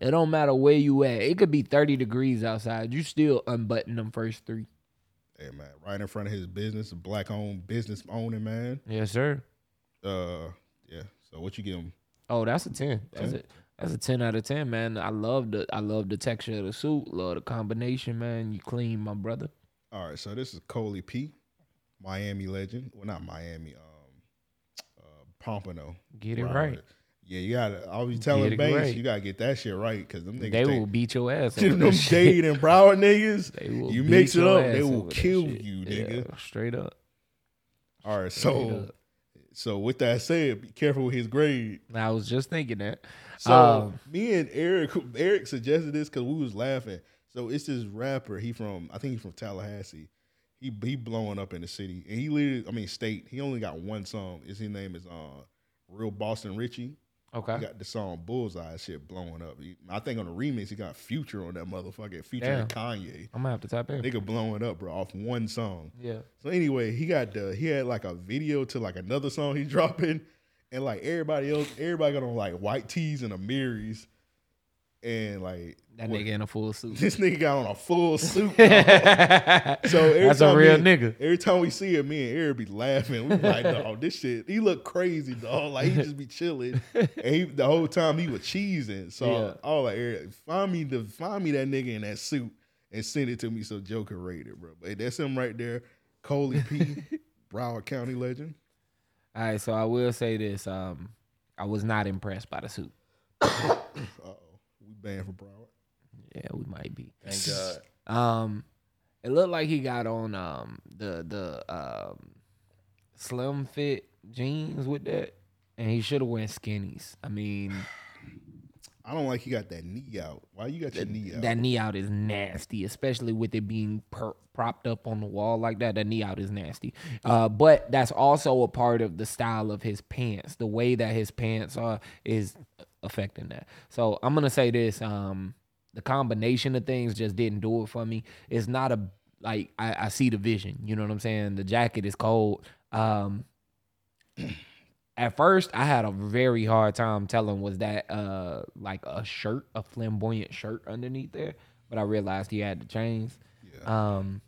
Speaker 6: It don't matter where you at. It could be 30 degrees outside. You still unbutton them first three.
Speaker 7: Hey man, right in front of his business, a black owned business owner man.
Speaker 6: Yes, sir.
Speaker 7: Uh, yeah. So what you give him?
Speaker 6: Oh, that's a 10. That's
Speaker 7: 10?
Speaker 6: That's a 10 out of 10, man. I love the I love the texture of the suit. Love the combination, man. You clean, my brother.
Speaker 7: All right, so this is Coley P, Miami legend. Well, not Miami, um, uh, Pompano.
Speaker 6: Get it
Speaker 7: Wow.
Speaker 6: right.
Speaker 7: Yeah, you gotta. I'll be telling Banks,
Speaker 6: right.
Speaker 7: you gotta get that shit right because them niggas.
Speaker 6: They
Speaker 7: think-
Speaker 6: will beat your ass.
Speaker 7: them. Dade and Broward niggas.
Speaker 6: They will
Speaker 7: you mix it up, they will kill you,
Speaker 6: Yeah,
Speaker 7: nigga.
Speaker 6: straight up.
Speaker 7: All right,
Speaker 6: Straight
Speaker 7: so
Speaker 6: up.
Speaker 7: so with that said, be careful with his grade.
Speaker 6: I was just thinking that.
Speaker 7: So
Speaker 6: Um,
Speaker 7: me and Eric, Eric suggested this because we was laughing. So it's this rapper. He from I think he's from Tallahassee. He he blowing up in the city, and he literally, I mean state. He only got one song. His name is uh Real Boston Richey.
Speaker 6: Okay.
Speaker 7: He got the song Bullseye shit blowing up. He- I think on the remix he got Future on that motherfucker. Future and Kanye.
Speaker 6: I'm gonna have to tap in.
Speaker 7: Nigga blowing up, bro, off one song.
Speaker 6: Yeah.
Speaker 7: So anyway, he got the he had like a video to like another song he dropping, and like everybody else, everybody got on like white tees and Amiris, and like
Speaker 6: That
Speaker 7: what-
Speaker 6: nigga in a full suit.
Speaker 7: This nigga got on a full suit. so every
Speaker 6: That's a real
Speaker 7: me-
Speaker 6: nigga.
Speaker 7: Every time we see him, me and Eric be laughing. We be like, dog, this shit. He look crazy, dog. Like he just be chilling, and he, the whole time he was cheesing. So
Speaker 6: Yeah.
Speaker 7: I was like, Eric, find me the find me that nigga in that suit and send it to me so Joe can rate it, bro. But that's him right there, Coley P, Broward County legend.
Speaker 6: All right, so I will say this. Um, I was not impressed by the suit.
Speaker 7: Uh oh, we banned for Broward.
Speaker 6: Yeah, we might be.
Speaker 8: Thank God.
Speaker 6: Um, it looked like he got on um the the um slim fit jeans with that, and he should have went skinnies. I mean,
Speaker 7: I don't like he got that knee out. Why you got your knee out?
Speaker 6: that knee out is nasty, especially with it being per- propped up on the wall like that. That knee out is nasty. Uh, but that's also a part of the style of his pants. The way that his pants are is affecting that. So I'm gonna say this. Um, the combination of things just didn't do it for me. It's not a like I, I see the vision. You know what I'm saying? The jacket is cold. Um, at first I had a very hard time telling was that uh like a shirt, a flamboyant shirt underneath there, but I realized he had the chains. Um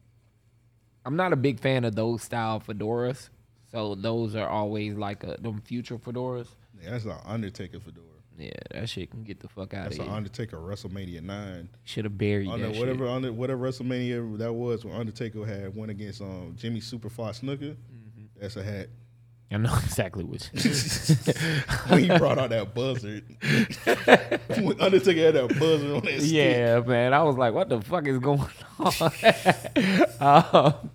Speaker 6: I'm not a big fan of those style fedoras. So those are always like a them future fedoras.
Speaker 7: Yeah, that's an Undertaker fedora.
Speaker 6: Yeah, that shit can get the fuck out
Speaker 7: That's
Speaker 6: of here. That's an.
Speaker 7: Undertaker WrestleMania nine.
Speaker 6: Should have buried
Speaker 7: under
Speaker 6: that
Speaker 7: whatever
Speaker 6: shit.
Speaker 7: under whatever WrestleMania that was when Undertaker had went against um Jimmy Superfly Snuka.
Speaker 6: Mm-hmm.
Speaker 7: That's a hat.
Speaker 6: I know exactly which.
Speaker 7: when he brought out that buzzard. when Undertaker had that buzzard on that stick.
Speaker 6: Yeah, man. I was like, what the fuck is going on? um,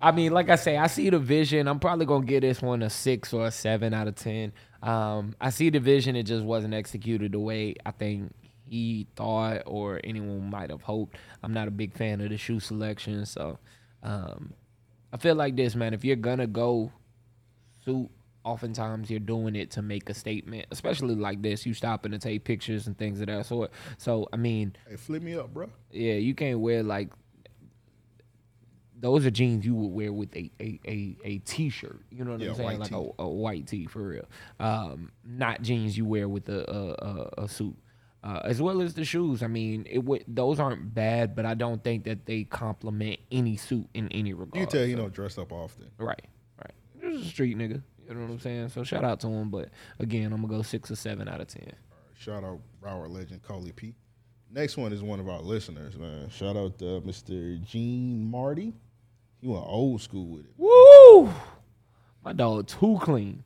Speaker 6: I mean, like I say, I see the vision. I'm probably gonna give this one a six or a seven out of ten. Um, I see the vision. It just wasn't executed the way I think he thought or anyone might have hoped. I'm not a big fan of the shoe selection, so um, I feel like this, man. If you're gonna go suit, oftentimes you're doing it to make a statement, especially like this. You stopping to take pictures and things of that sort. So I mean,
Speaker 7: Hey, flip me up, bro.
Speaker 6: yeah, you can't wear like those are jeans you would wear with a a, a, a t-shirt. You know what
Speaker 7: Yeah,
Speaker 6: I'm saying? Like a, a white tee for real. Um, not jeans you wear with a a, a, suit. Uh, as well as the shoes. I mean, it would those aren't bad, but I don't think that they complement any suit in any regard.
Speaker 7: You tell he
Speaker 6: so-
Speaker 7: don't dress up often.
Speaker 6: Right, a street nigga. You know what I'm saying? So shout out to him. But again, I'm gonna go six or seven out of ten.
Speaker 7: Shout out Broward legend Coley P. Next one is one of our listeners, man. Shout out to Mr. Gene Marty. He went old school with it.
Speaker 6: Woo! My dog too clean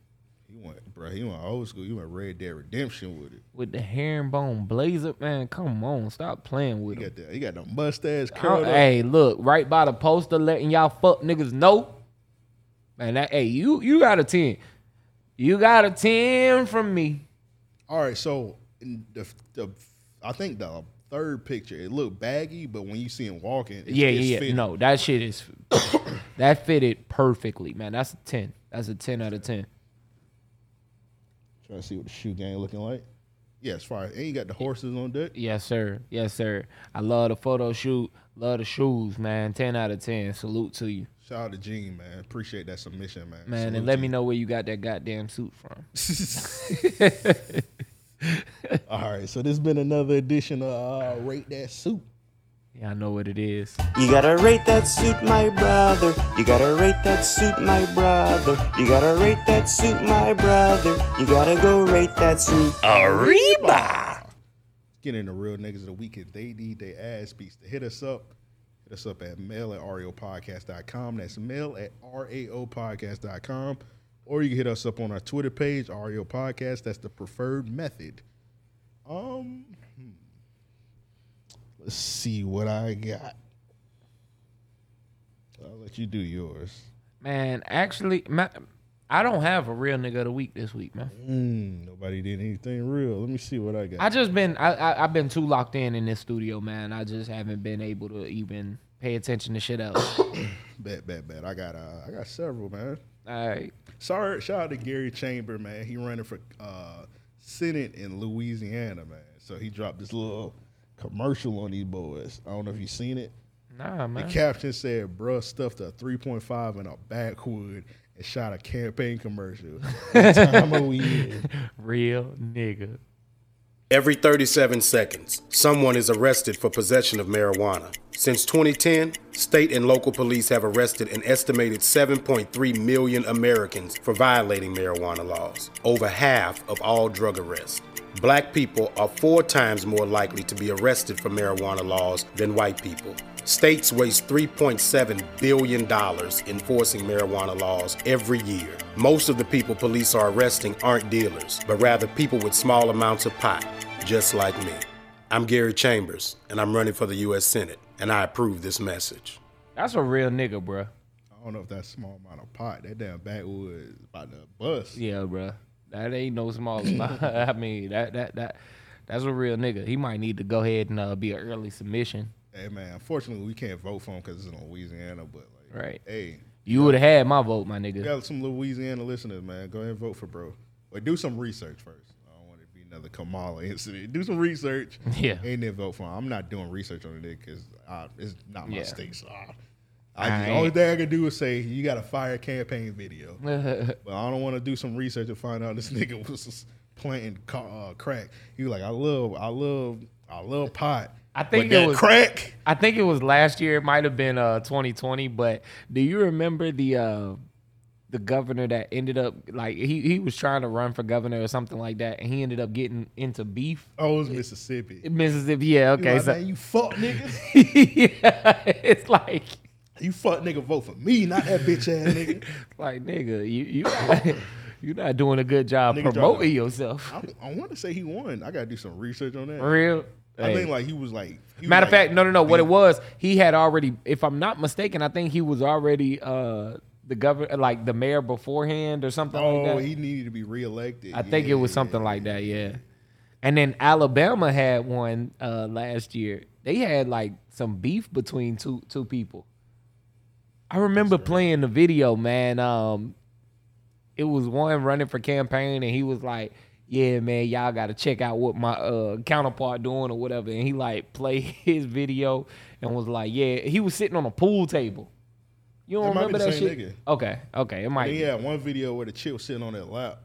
Speaker 7: He went, bro. He went old school. He went Red Dead Redemption with it.
Speaker 6: with the herringbone blazer. Man, come on, stop playing with
Speaker 7: He
Speaker 6: him.
Speaker 7: got the he got the mustache up.
Speaker 6: Hey, look, right by the poster, letting y'all fuck niggas know. Man, that hey, you you got a ten. You got a ten from me.
Speaker 7: All right, so in the, the I think the third picture it looked baggy, but when you see him walking, it's,
Speaker 6: yeah,
Speaker 7: it's
Speaker 6: yeah, yeah.
Speaker 7: fitting.
Speaker 6: No, that shit is that fitted perfectly, man. That's a ten. That's a ten out of ten.
Speaker 7: Trying to see what the shoe game looking like. Yeah, as far as and you got the horses on deck.
Speaker 6: Yes, sir. Yes, sir. I love the photo shoot. Love the shoes, man. Ten out of ten. Salute to you,
Speaker 7: Shout out to Gene, man. Appreciate that submission, man.
Speaker 6: man.
Speaker 7: Salute
Speaker 6: and let me
Speaker 7: you.
Speaker 6: know where you got that goddamn suit from.
Speaker 7: All right, so this has been another edition of uh, Rate That Suit.
Speaker 6: Yeah, I know what it is.
Speaker 9: You gotta rate that suit, my brother. You gotta rate that suit, my brother. You gotta rate that suit, my brother. You gotta go rate that suit.
Speaker 7: Arriba! Get the real niggas of the week if they need their ass beats to hit us up. Hit us up at mail at raopodcast.com. That's mail at raopodcast.com. Or you can hit us up on our Twitter page, REO Podcast. That's the preferred method. Um. Let's see what I got. I'll let you do yours.
Speaker 6: Man, actually, ma I don't have a real nigga of the week this week, man.
Speaker 7: Mm, nobody did anything real. Let me see what I got.
Speaker 6: I just been I, I I've been too locked in in this studio, man. I just haven't been able to even pay attention to shit else.
Speaker 7: Bet, bet, bet. I got uh, I got several, man.
Speaker 6: All right.
Speaker 7: Sorry, shout out to Gary Chamber, man. He running for uh, Senate in Louisiana, man. So he dropped this little commercial on these boys. I don't know if you seen it.
Speaker 6: Nah, man.
Speaker 7: The captain said, "Bruh stuffed a 3.5 in a backwood and shot a campaign commercial." Time are we?
Speaker 6: Real nigga.
Speaker 11: Every 37 seconds, someone is arrested for possession of marijuana. Since 2010, state and local police have arrested an estimated 7.3 million Americans for violating marijuana laws, over half of all drug arrests. Black people are four times more likely to be arrested for marijuana laws than white people. States waste $3.7 billion enforcing marijuana laws every year. Most of the people police are arresting aren't dealers, but rather people with small amounts of pot, just like me. I'm Gary Chambers, and I'm running for the U.S. Senate, and I approve this message.
Speaker 6: That's a real nigga, bruh.
Speaker 7: I don't know if that's small amount of pot. That damn backwood is about to bust.
Speaker 6: Yeah, bruh. That ain't no small spot. I mean, that that that that's a real nigga. He might need to go ahead and uh, be an early submission.
Speaker 7: Hey man, unfortunately we can't vote for him because it's in Louisiana. But like,
Speaker 6: Right.
Speaker 7: Hey,
Speaker 6: You would have had my vote, my nigga.
Speaker 7: got some Louisiana listeners, man. Go ahead and vote for bro. But do some research first. I don't want it to be another Kamala incident. Do some research.
Speaker 6: Yeah.
Speaker 7: And then vote for him. I'm not doing research on it because it's not my
Speaker 6: Yeah.
Speaker 7: state. So I, I just, the only thing I can do is say you got a fire campaign video. but I don't want to do some research and find out this nigga was planting uh, crack. He was like, I love, I love, I love pot.
Speaker 6: I think it was
Speaker 7: crack.
Speaker 6: I think it was last year. It might have been uh 2020. But do you remember the uh the governor that ended up like he he was trying to run for governor or something like that, and he ended up getting into beef.
Speaker 7: Oh, it was Mississippi.
Speaker 6: Mississippi, yeah, okay.
Speaker 7: like,
Speaker 6: so
Speaker 7: man, you fuck niggas.
Speaker 6: yeah, it's like
Speaker 7: you fuck nigga vote for me, not that bitch ass nigga.
Speaker 6: like nigga, you you not, you not doing a good job
Speaker 7: Nigga
Speaker 6: promoting yourself.
Speaker 7: I, I want to say he won. I gotta do some research on that.
Speaker 6: For real?
Speaker 7: I
Speaker 6: Hey.
Speaker 7: think like he was like. he was,
Speaker 6: Matter of
Speaker 7: like,
Speaker 6: fact, no, no, no. What it was, he had already, if I'm not mistaken, I think he was already uh the governor, like the mayor beforehand or something
Speaker 7: Oh,
Speaker 6: like that.
Speaker 7: he needed to be reelected.
Speaker 6: I think it was something like that, yeah. And then Alabama had one uh, last year. They had like some beef between two two people. I remember playing the video, man. Um, it was one running for campaign, and he was like, "Yeah, man, y'all got to check out what my uh, counterpart doing or whatever." And he like played his video and was like, "Yeah." He was sitting on a pool table. You don't
Speaker 7: That might be
Speaker 6: remember that shit?
Speaker 7: nigga.
Speaker 6: Okay, okay, it might.
Speaker 7: And he
Speaker 6: be.
Speaker 7: had one video where the chick was sitting on that lap.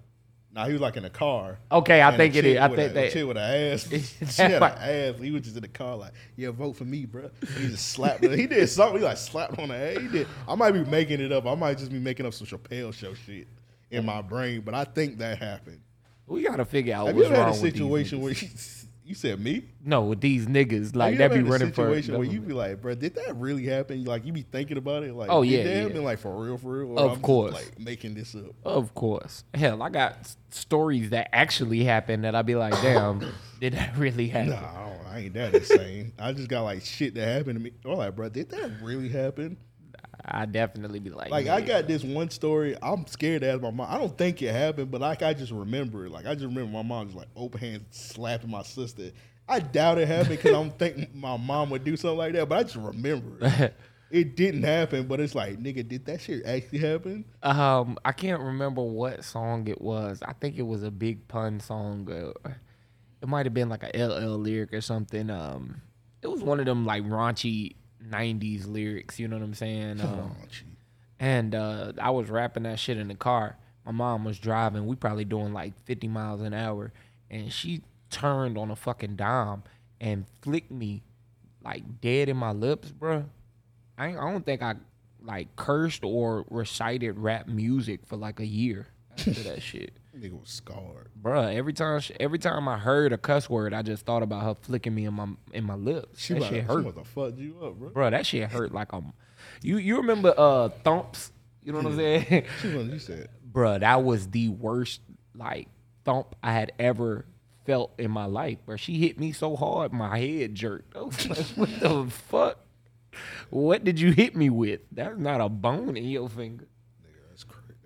Speaker 7: Now he was like in a car.
Speaker 6: Okay, I think it is. I think
Speaker 7: a,
Speaker 6: that-
Speaker 7: chick with an ass. she had an ass. He was just in the car like, yeah, vote for me, bro. He just slapped her. He did something. He like slapped on the ass. He did. I might be making it up. I might just be making up some Chappelle show shit in my brain, but I think that happened.
Speaker 6: We gotta figure out
Speaker 7: Have you
Speaker 6: what's
Speaker 7: ever had a situation where you, You said me?
Speaker 6: No, with these niggas like that be running for.
Speaker 7: situation where you be like, bro, did that really happen? Like you be thinking about it, like,
Speaker 6: Oh, yeah,
Speaker 7: that
Speaker 6: yeah.
Speaker 7: happen? Like for real, for real. Or
Speaker 6: Of
Speaker 7: I'm just,
Speaker 6: course.
Speaker 7: like making this up.
Speaker 6: Of course. Hell, I got s- stories that actually happened that I'd be like, damn, did that really happen?
Speaker 7: Nah, I, I ain't that insane. I just got like shit that happened to me. I'm like, bro, did that really happen?
Speaker 6: I definitely be like,
Speaker 7: Like
Speaker 6: yeah.
Speaker 7: I got this one story. I'm scared to ask my mom. I don't think it happened, but like I just remember it. Like I just remember my mom just like open hand slapping my sister. I doubt it happened because I don't think my mom would do something like that. But I just remember it. it didn't happen. But it's like, nigga, did that shit actually happen?
Speaker 6: Um, I can't remember what song it was. I think it was a Big Pun song. Uh, it might have been like a LL lyric or something. Um, it was one of them like raunchy '90s lyrics. You know what I'm saying? Um, and uh, I was rapping that shit in the car. My mom was driving. We probably doing like 50 miles an hour, and she turned on a fucking dime and flicked me like dead in my lips, bro. I I don't think I like cursed or recited rap music for like a year after that shit.
Speaker 7: Nigga was scarred.
Speaker 6: Bruh, every time she, every time I heard a cuss word, I just thought about her flicking me in my in my lips.
Speaker 7: She
Speaker 6: that shit
Speaker 7: she
Speaker 6: hurt.
Speaker 7: have fucked you up, bro.
Speaker 6: Bro, that shit hurt like um you you remember uh thumps? You know what I'm saying?
Speaker 7: She was, you said.
Speaker 6: Bruh, that was the worst like thump I had ever felt in my life. Bro, she hit me so hard my head jerked. I was like, what the fuck? What did you hit me with? That's not a bone in your finger.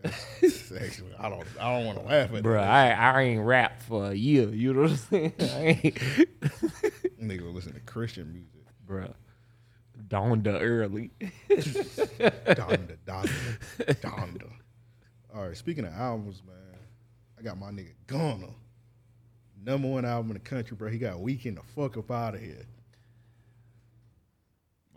Speaker 7: Actually, I don't, I don't want to laugh at
Speaker 6: Bruh,
Speaker 7: that.
Speaker 6: I, I ain't rap for a year. You know what I'm saying? I ain't.
Speaker 7: Nigga listen to Christian music.
Speaker 6: Bruh. Donda early.
Speaker 7: Donda, Donda, Donda. All right, speaking of albums, man, I got my nigga Gunna. Number one album in the country, bro. He got Weeknd the fuck up out of here.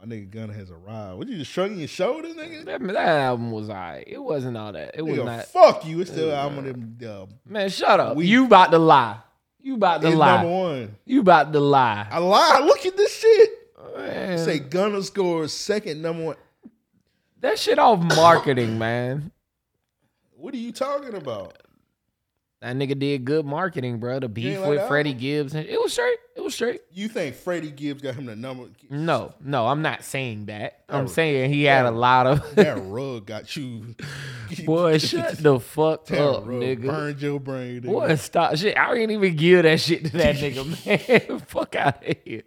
Speaker 7: My nigga Gunna has arrived. What you just shrugging your shoulders, nigga?
Speaker 6: That, that album was alright. It wasn't all that. It was
Speaker 7: Nigga,
Speaker 6: not.
Speaker 7: fuck you. It's still album of them. Uh,
Speaker 6: Man, shut up.
Speaker 7: We-
Speaker 6: you about to lie. You about to
Speaker 7: It's
Speaker 6: lie.
Speaker 7: number one.
Speaker 6: You about to lie.
Speaker 7: I lied. Look at this shit.
Speaker 6: Man.
Speaker 7: Say Gunna scores second number one.
Speaker 6: That shit off marketing, man.
Speaker 7: What are you talking about?
Speaker 6: That nigga did good marketing, bro. The beef
Speaker 7: like
Speaker 6: with
Speaker 7: that
Speaker 6: Freddie? Gibbs. and- It was straight. It was straight.
Speaker 7: You think Freddie Gibbs got him the number?
Speaker 6: No, no, I'm not saying that. I'm
Speaker 7: That-
Speaker 6: saying he had a lot of.
Speaker 7: that rug got you.
Speaker 6: Boy, shut the fuck
Speaker 7: That
Speaker 6: up,
Speaker 7: rug
Speaker 6: nigga.
Speaker 7: Burned your brain. Nigga.
Speaker 6: Boy, stop shit. I ain't even give that shit to that nigga, man. Fuck out of here.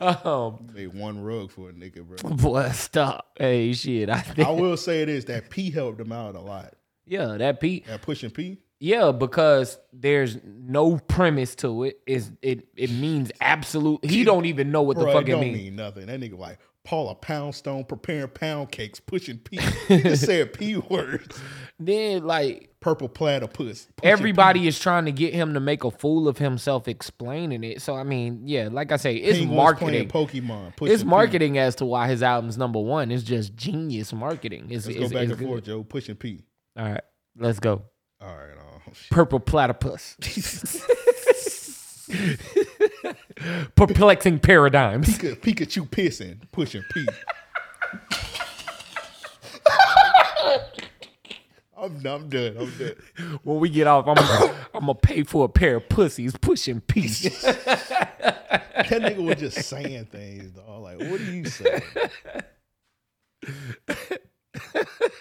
Speaker 6: Um,
Speaker 7: Made one rug for a nigga, bro.
Speaker 6: boy, stop. Hey, shit. I, think,
Speaker 7: I will say this: that P helped him out a lot.
Speaker 6: Yeah, that P.
Speaker 7: That pushing P.
Speaker 6: Yeah, because there's no premise to it. Is it? It means absolute. He don't even know what the
Speaker 7: Bro,
Speaker 6: fuck
Speaker 7: it
Speaker 6: it
Speaker 7: don't
Speaker 6: means.
Speaker 7: mean nothing. That nigga like Paula Poundstone preparing pound cakes, pushing P. He just said P words.
Speaker 6: Then like
Speaker 7: purple platypus. pushing
Speaker 6: Everybody is trying to get him to make a fool of himself explaining it. So I mean, yeah, like I say, it's
Speaker 7: Penguins
Speaker 6: marketing.
Speaker 7: Pokemon. Pushing
Speaker 6: It's
Speaker 7: P.
Speaker 6: marketing as to why his album's number one. It's just genius marketing. It's,
Speaker 7: Let's
Speaker 6: it's,
Speaker 7: go back
Speaker 6: it's
Speaker 7: and
Speaker 6: good.
Speaker 7: forth, Joe. Pushing P.
Speaker 6: All right, let's go.
Speaker 7: All right.
Speaker 6: Purple platypus. Perplexing paradigms.
Speaker 7: Pika, Pikachu pissing, pushing P. I'm, I'm done. I'm done.
Speaker 6: When we get off, I'm gonna, I'm gonna pay for a pair of pussies pushing peace.
Speaker 7: That nigga was just saying things, dog. Like, what are you saying?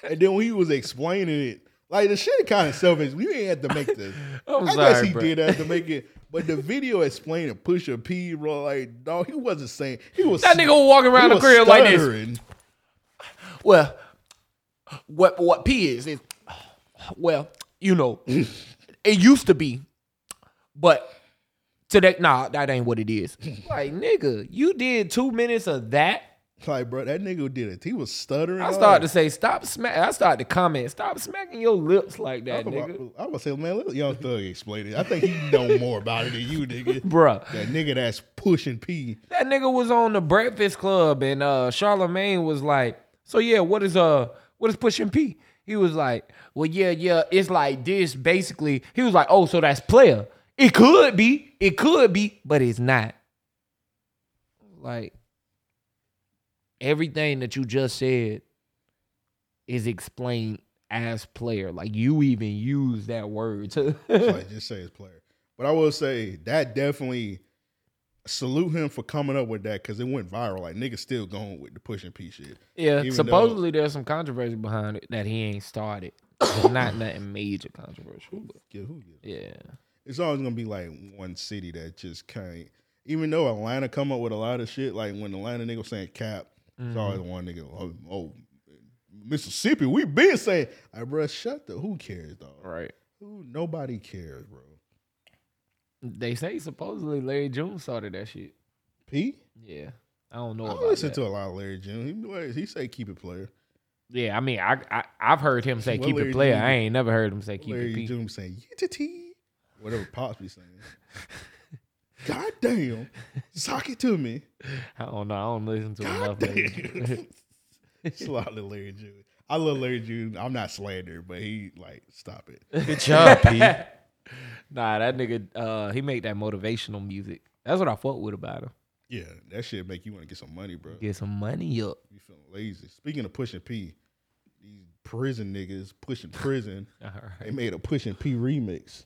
Speaker 7: and then when he was explaining it, like the shit kind of selfish. We ain't had to make
Speaker 6: this.
Speaker 7: I guess
Speaker 6: sorry,
Speaker 7: he
Speaker 6: bro.
Speaker 7: did have to make it, but the video explaining Pusha P, bro, like, dog, he wasn't saying he was.
Speaker 6: That nigga was walking around the crib like this. well, what what P is is, well, you know, it used to be, but today, nah, that ain't what it is. Like nigga, you did two minutes of that.
Speaker 7: Like, bro, that nigga did it. He was stuttering.
Speaker 6: I started to say, stop smack. I started to comment, stop smacking your lips like that,
Speaker 7: I'm
Speaker 6: nigga.
Speaker 7: about- I was say, man, let Young Thug explain it. I think he know more about it than you, nigga.
Speaker 6: Bruh.
Speaker 7: That nigga that's pushing P.
Speaker 6: That nigga was on the Breakfast Club and uh Charlemagne was like, so yeah, what is uh what is pushing P? He was like, well, yeah, yeah, it's like this basically. He was like, oh, so that's player. It could be, it could be, but it's not. Like everything that you just said is explained as player. Like you even use that word to
Speaker 7: so I just say it's player. But I will say that definitely salute him for coming up with that because it went viral. Like niggas still going with the pushing P shit.
Speaker 6: Yeah,
Speaker 7: Even
Speaker 6: supposedly there's some controversy behind it that he ain't started. It's not nothing major controversial. But
Speaker 7: though, who gives
Speaker 6: yeah,
Speaker 7: it's always gonna be like one city that just can't. Even though Atlanta come up with a lot of shit, like when Atlanta nigga saying cap, it's
Speaker 6: Mhm.
Speaker 7: always one nigga. Oh, oh, Mississippi, we been saying, "Hey, bro, shut the. Who cares, dog?
Speaker 6: Right.
Speaker 7: Who? Nobody cares, bro.
Speaker 6: they say supposedly Larry June started that shit.
Speaker 7: P.
Speaker 6: Yeah, I don't know
Speaker 7: I listen
Speaker 6: that.
Speaker 7: to a lot of Larry June. He, he say keep it player.
Speaker 6: Yeah, I mean, I, I I've heard him say
Speaker 7: What
Speaker 6: keep
Speaker 7: Larry
Speaker 6: it player.
Speaker 7: June
Speaker 6: I ain't never heard him say keep
Speaker 7: Larry
Speaker 6: it P.
Speaker 7: June saying yitty whatever Pops be saying. God damn, sock it to me.
Speaker 6: I don't know. I don't listen to enough. Larry June.
Speaker 7: it's a lot of Larry June. I love Larry June. I'm not slandering, but he like stop it.
Speaker 8: Good job, Pete.
Speaker 6: Nah, that nigga, uh, he make that motivational music. That's what I fuck with about him.
Speaker 7: Yeah, that shit make you want to get some money, bro.
Speaker 6: Get some money up.
Speaker 7: You feeling lazy. Speaking of pushing P, these prison niggas pushing prison.
Speaker 6: All
Speaker 7: They made a pushing P remix.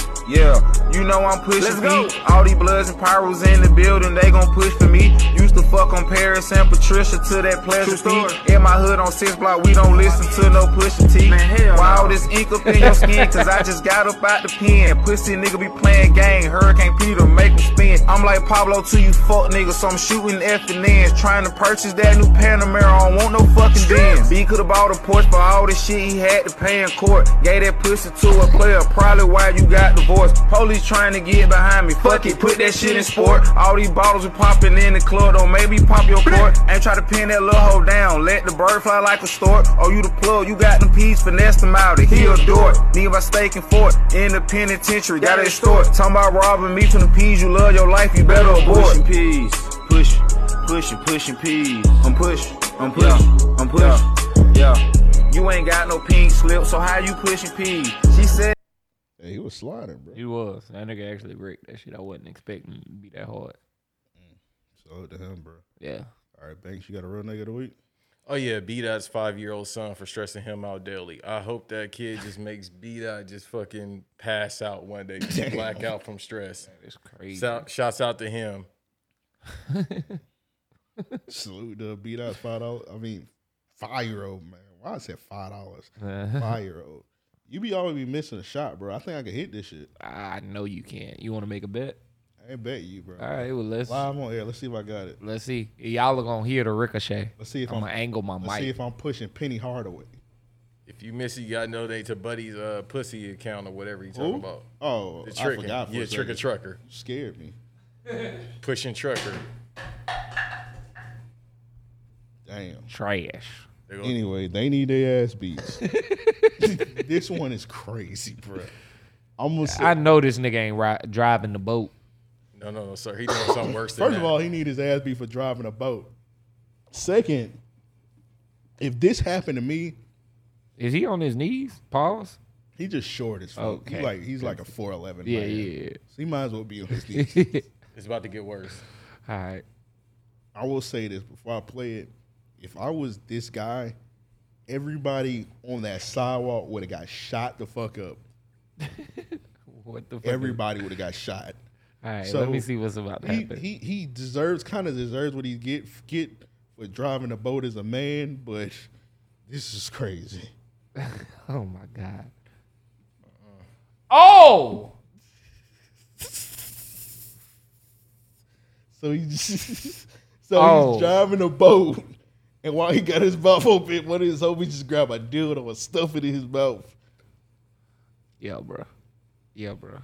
Speaker 12: Yeah, you know I'm pushing P. All these bloods and pyros in the building, they gon' push for me. Used to fuck on Paris and Patricia to that pleasure P. In my hood on six block, we don't listen to no pushing T. Why all this ink up in your skin? Cause I just got up out the pen. Pussy nigga be playing game. Hurricane Peter make 'em spin. I'm like Pablo to you fuck niggas, so I'm shooting F and N's. Trying to purchase that new Panamera, I don't want no fucking Benz. B could've bought a Porsche for all the shit he had to pay in court. Gave that pussy to a player, probably why you got divorced. Police trying to get behind me. Fuck it, put that shit in sport. All these bottles are popping in the club, don't maybe pop your court. Ain't try to pin that little hoe down. Let the bird fly like a stork. Oh, you the plug, you got them peas, finesse them out. He a dork. Nigga by staking fort. In the penitentiary, gotta extort. Talking about robbing me from the peas. You love your life, you better abort. Pushing peas. Push, pushing, pushing peas. I'm push, I'm push, I'm push. Yeah. You ain't got no pink slip, so how you pushing peas? She said.
Speaker 7: Hey, he was sliding, bro.
Speaker 6: He was. That nigga actually break that shit. I wasn't expecting it to be that hard. Mm.
Speaker 7: So to him, bro.
Speaker 6: Yeah.
Speaker 7: All right, Banks, you got a real nigga of the week?
Speaker 8: Oh yeah, B Dot's five year old son for stressing him out daily. I hope that kid just makes B Dot just fucking pass out one day, just black out from stress.
Speaker 6: It's crazy.
Speaker 8: Shout, shouts out to him.
Speaker 7: Salute to B Dot five dollars. I mean, five year old man. Why I said five dollars? Five year old. You be always be missing a shot, bro. I think I can hit this shit.
Speaker 6: I know you can't. You want to make a bet?
Speaker 7: I ain't bet you, bro.
Speaker 6: All right, well let's
Speaker 7: Live on air. Let's see if I got it.
Speaker 6: let's see. Y'all are gonna hear the ricochet.
Speaker 7: Let's see if
Speaker 6: I'm
Speaker 7: I'm,
Speaker 6: gonna angle my mic.
Speaker 7: let's
Speaker 6: mic.
Speaker 7: see if I'm pushing Penny Hardaway.
Speaker 8: If you miss it, you gotta know they to Buddy's uh, pussy account or whatever you
Speaker 7: Who?
Speaker 8: talking about.
Speaker 7: Oh,
Speaker 8: the
Speaker 7: I
Speaker 8: trick,
Speaker 7: forgot for a
Speaker 8: yeah, trick or
Speaker 7: second.
Speaker 8: trucker,
Speaker 7: Scared me.
Speaker 8: pushing trucker.
Speaker 7: Damn.
Speaker 6: Trash.
Speaker 8: They go-
Speaker 7: Anyway, they need their ass beats. this one is crazy, bro. I'm gonna say,
Speaker 6: I know this nigga ain't ri- driving the boat.
Speaker 8: No, no, no, sir. He doing something worse than
Speaker 7: First
Speaker 8: that.
Speaker 7: of all, he need his ass beat for driving a boat. Second, if this happened to me,
Speaker 6: Is he on his knees? Pause.
Speaker 7: he just short as fuck.
Speaker 6: Okay.
Speaker 7: He like he's like a four eleven.
Speaker 6: Yeah,
Speaker 7: man.
Speaker 6: yeah.
Speaker 7: So he might as well be on his knees.
Speaker 8: it's about to get worse.
Speaker 6: All right.
Speaker 7: I will say this before I play it. If I was this guy, everybody on that sidewalk would have got shot the fuck up.
Speaker 6: What the fuck?
Speaker 7: Everybody would have got shot.
Speaker 6: All right, so let me see what's about to
Speaker 7: he,
Speaker 6: happen.
Speaker 7: He he deserves kind of deserves what he get get for driving a boat as a man, but this is crazy.
Speaker 6: oh my god. Uh-uh. Oh.
Speaker 7: So he just, so
Speaker 6: Oh.
Speaker 7: he's driving a boat, and while he got his mouth open, one of his homies just grabbed a dildo and stuff it in his mouth.
Speaker 6: Yeah, bro. Yeah, bro.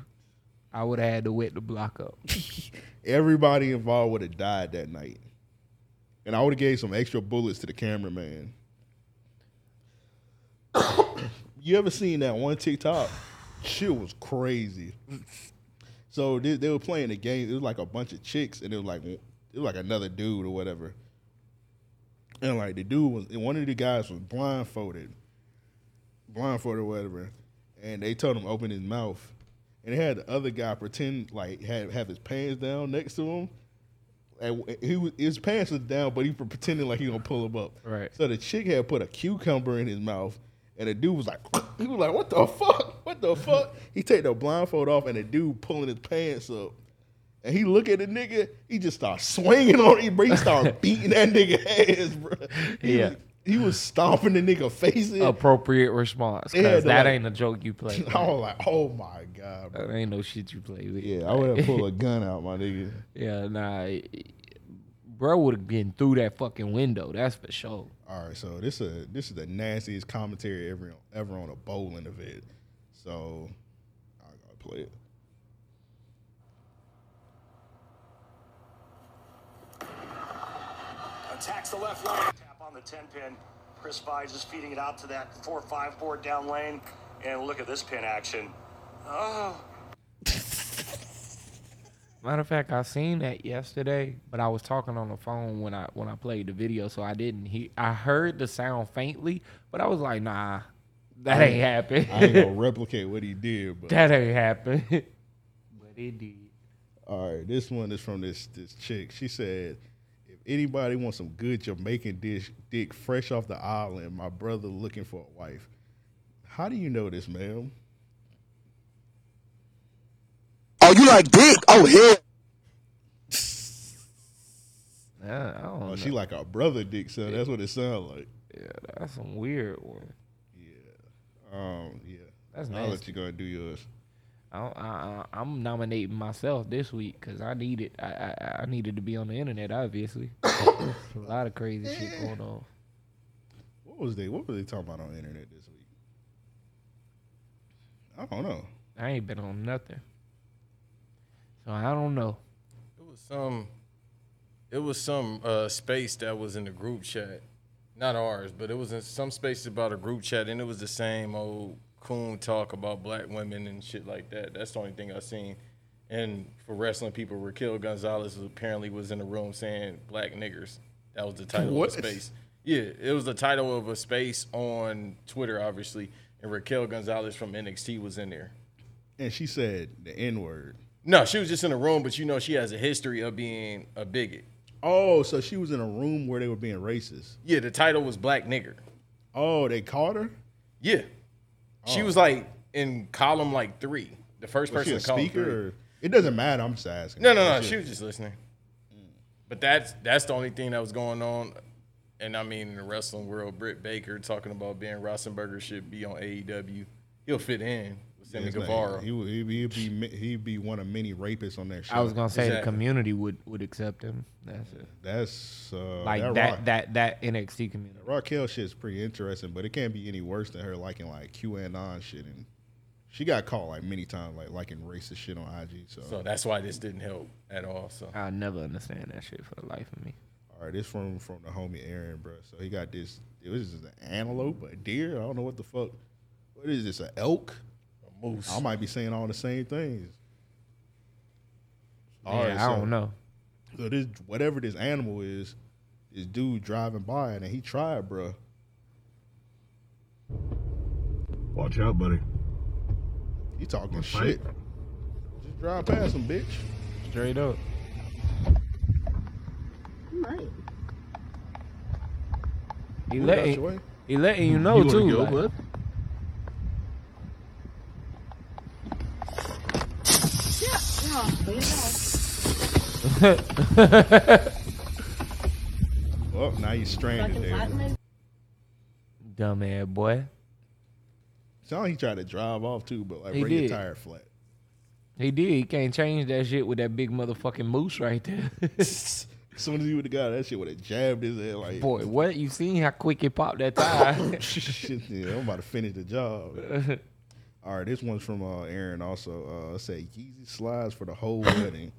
Speaker 6: I would have had to wet the block up.
Speaker 7: Everybody involved would have died that night, and I would have gave some extra bullets to the cameraman. you ever seen that one TikTok? Shit was crazy. So they, they were playing a game. It was like a bunch of chicks, and it was like it was like another dude or whatever. And like the dude was, one of the guys was blindfolded, blindfolded or whatever, and they told him open his mouth, and they had the other guy pretend like had have his pants down next to him. And he was, his pants was down, but he was pretending like he gonna pull him up.
Speaker 6: Right.
Speaker 7: So the chick had put a cucumber in his mouth, and the dude was like, he was like, "What the fuck? What what the fuck? He take the blindfold off and the dude pulling his pants up. And he look at the nigga, he just start swinging on him, bro. He start beating that nigga ass, bro. He
Speaker 6: Yeah.
Speaker 7: was, he was stomping the nigga face in.
Speaker 6: Appropriate response, because
Speaker 7: they're
Speaker 6: that
Speaker 7: like-
Speaker 6: ain't a joke you play.
Speaker 7: I was like, oh my god, bro.
Speaker 6: That ain't no shit you play with.
Speaker 7: Yeah, I would have pulled a gun out, my nigga.
Speaker 6: Yeah, nah. Bro would have been through that fucking window. That's for sure.
Speaker 7: All right, so this is this is the nastiest commentary ever ever on a bowling event. So I gotta play it.
Speaker 13: Attacks the left lane. Tap on the 10 pin. Chris Vise is feeding it out to that 4 5 board down lane. And look at this pin action. Oh.
Speaker 6: Matter of fact, I seen that yesterday, but I was talking on the phone when I when I played the video, so I didn't hear. I heard the sound faintly, but I was like, nah, that ain't happen.
Speaker 7: I ain't gonna replicate what he did, but
Speaker 6: that ain't happen. but it did.
Speaker 7: All right, this one is from this this chick. She said, "If anybody wants some good Jamaican dish, dick fresh off the island, my brother looking for a wife." How do you know this, ma'am?
Speaker 14: Oh, you like dick? Oh, hell.
Speaker 6: Nah, I don't
Speaker 7: Oh,
Speaker 6: know.
Speaker 7: she like our brother dick, so that's what it sounds like.
Speaker 6: Yeah, that's some weird one. Yeah.
Speaker 7: Um, yeah.
Speaker 6: That's nice.
Speaker 7: I'll let you go and do yours.
Speaker 6: I, I, I, I'm nominating myself this week because I need it. I, I I needed to be on the internet, obviously. a lot of crazy shit going on.
Speaker 7: What was they? What were they talking about on the internet this week? I don't know.
Speaker 6: I ain't been on nothing, so I don't know.
Speaker 8: It was some. It was some uh, space that was in the group chat, not ours, but it was in some space about a group chat, and it was the same old coon talk about black women and shit like that. That's the only thing I've seen. And for wrestling people, Raquel Gonzalez apparently was in the room saying "black niggers." That was the title
Speaker 7: What?
Speaker 8: of the space. Yeah, it was the title of a space on Twitter, obviously, and Raquel Gonzalez from NXT was in there.
Speaker 7: And she said the N word.
Speaker 8: No, she was just in a room, but you know she has a history of being a bigot.
Speaker 7: Oh, so she was in a room where they were being racist.
Speaker 8: Yeah, the title was Black Nigger.
Speaker 7: Oh, they caught her.
Speaker 8: Yeah. She
Speaker 7: Oh.
Speaker 8: was like in column like three. The first
Speaker 7: Was she
Speaker 8: person
Speaker 7: a
Speaker 8: in column
Speaker 7: speaker?
Speaker 8: three.
Speaker 7: Or, it doesn't matter. I'm just asking.
Speaker 8: No, no, no. She was just listening. But that's that's the only thing that was going on. And I mean, in the wrestling world, Britt Baker talking about Ben Roethlisberger should be on AEW. He'll fit in Sammy
Speaker 7: His name-
Speaker 8: Guevara.
Speaker 7: He would he'd, he'd be mi- he'd be one of many rapists on that show.
Speaker 6: I was gonna say the community would would accept him. That's it.
Speaker 7: That's uh,
Speaker 6: Like
Speaker 7: that
Speaker 6: that
Speaker 7: Ra-
Speaker 6: that that NXT community.
Speaker 7: Raquel shit's pretty interesting, but it can't be any worse than her liking like QAnon shit, and she got caught like many times like liking racist shit on IG. So,
Speaker 8: So that's why this didn't help at all. So
Speaker 6: I'll never understand that shit for the life of me.
Speaker 7: all right, this from from the homie Aaron, bro. So he got this. It was just an antelope, a deer. I don't know what the fuck. What is this? An elk?
Speaker 8: A moose.
Speaker 7: I might be saying all the same things.
Speaker 6: Yeah, I don't know.
Speaker 7: So this whatever this animal is, this dude driving by and he tried, bro.
Speaker 3: Watch out, buddy.
Speaker 7: He talking
Speaker 3: Fight.
Speaker 7: shit. Just drive past him, bitch.
Speaker 6: Straight up. He
Speaker 7: Move
Speaker 6: letting he letting you know
Speaker 3: You
Speaker 6: too.
Speaker 3: go,
Speaker 6: like-
Speaker 7: Well, oh, now you stranded there.
Speaker 6: Dumbass boy.
Speaker 7: Sound like he tried to drive off too, but like
Speaker 6: He
Speaker 7: bring your tire flat.
Speaker 6: He did. He can't change that shit with that big motherfucking moose right there.
Speaker 7: As soon as he would have got that shit, would have jabbed his head like.
Speaker 6: Boy, what you seen how quick he popped that tire?
Speaker 7: Shit, yeah, I'm about to finish the job. All right, this one's from uh, Aaron. Also, uh, it said Yeezy slides for the whole wedding.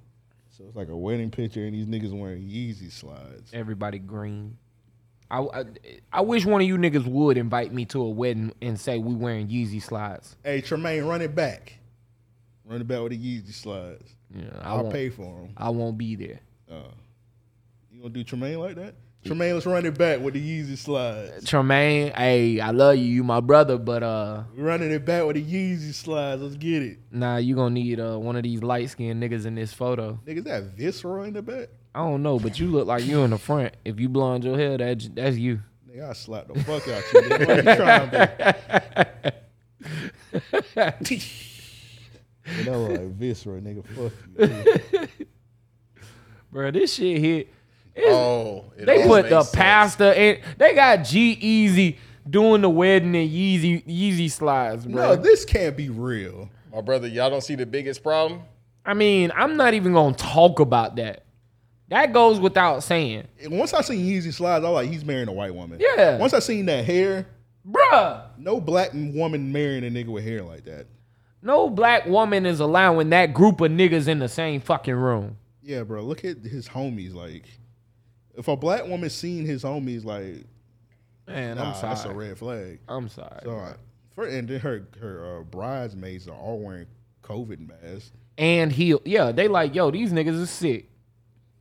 Speaker 7: So it's like a wedding picture, and these niggas wearing Yeezy slides.
Speaker 6: Everybody green. I, I I wish one of you niggas would invite me to a wedding and say we wearing Yeezy slides.
Speaker 7: Hey, Tremaine, run it back. Run it back with the Yeezy slides.
Speaker 6: Yeah, I
Speaker 7: I'll pay for them.
Speaker 6: I won't be there.
Speaker 7: Uh, you gonna do Tremaine like that? Tremaine, let's run it back with the Yeezy slides.
Speaker 6: Tremaine, hey, I love you, you my brother, but uh,
Speaker 7: running it back with the Yeezy slides. Let's get it.
Speaker 6: nah, you gonna need uh one of these light skinned niggas in this photo.
Speaker 7: Niggas that viscera in the back?
Speaker 6: I don't know, but you look like you in the front. If you blonde your hair, that that's you.
Speaker 7: Nigga, I slap the fuck out you. Nigga. What you trying to You know, like viscera, nigga. Fuck you.
Speaker 6: Bro, this shit hit. It's-
Speaker 8: Oh,
Speaker 6: they put the
Speaker 8: sense.
Speaker 6: pastor in. They got G-Eazy doing the wedding in Yeezy Yeezy slides, bro.
Speaker 7: No, this can't be real.
Speaker 8: My brother, y'all don't see the biggest problem?
Speaker 6: I mean, I'm not even gonna talk about that. That goes without saying,
Speaker 7: Once I seen Yeezy slides, I was like, he's marrying a white woman.
Speaker 6: Yeah.
Speaker 7: Once I seen that hair,
Speaker 6: bruh.
Speaker 7: no black woman marrying a nigga with hair like that.
Speaker 6: No black woman is allowing that group of niggas in the same fucking room.
Speaker 7: Yeah, bro. Look at his homies. Like, if a black woman seen his homies, like,
Speaker 6: Man,
Speaker 7: nah,
Speaker 6: I'm sorry,
Speaker 7: That's a red flag.
Speaker 6: I'm sorry.
Speaker 7: So, I- for and then her her uh, bridesmaids are all wearing COVID masks.
Speaker 6: And he, yeah, they like, yo, these niggas are sick.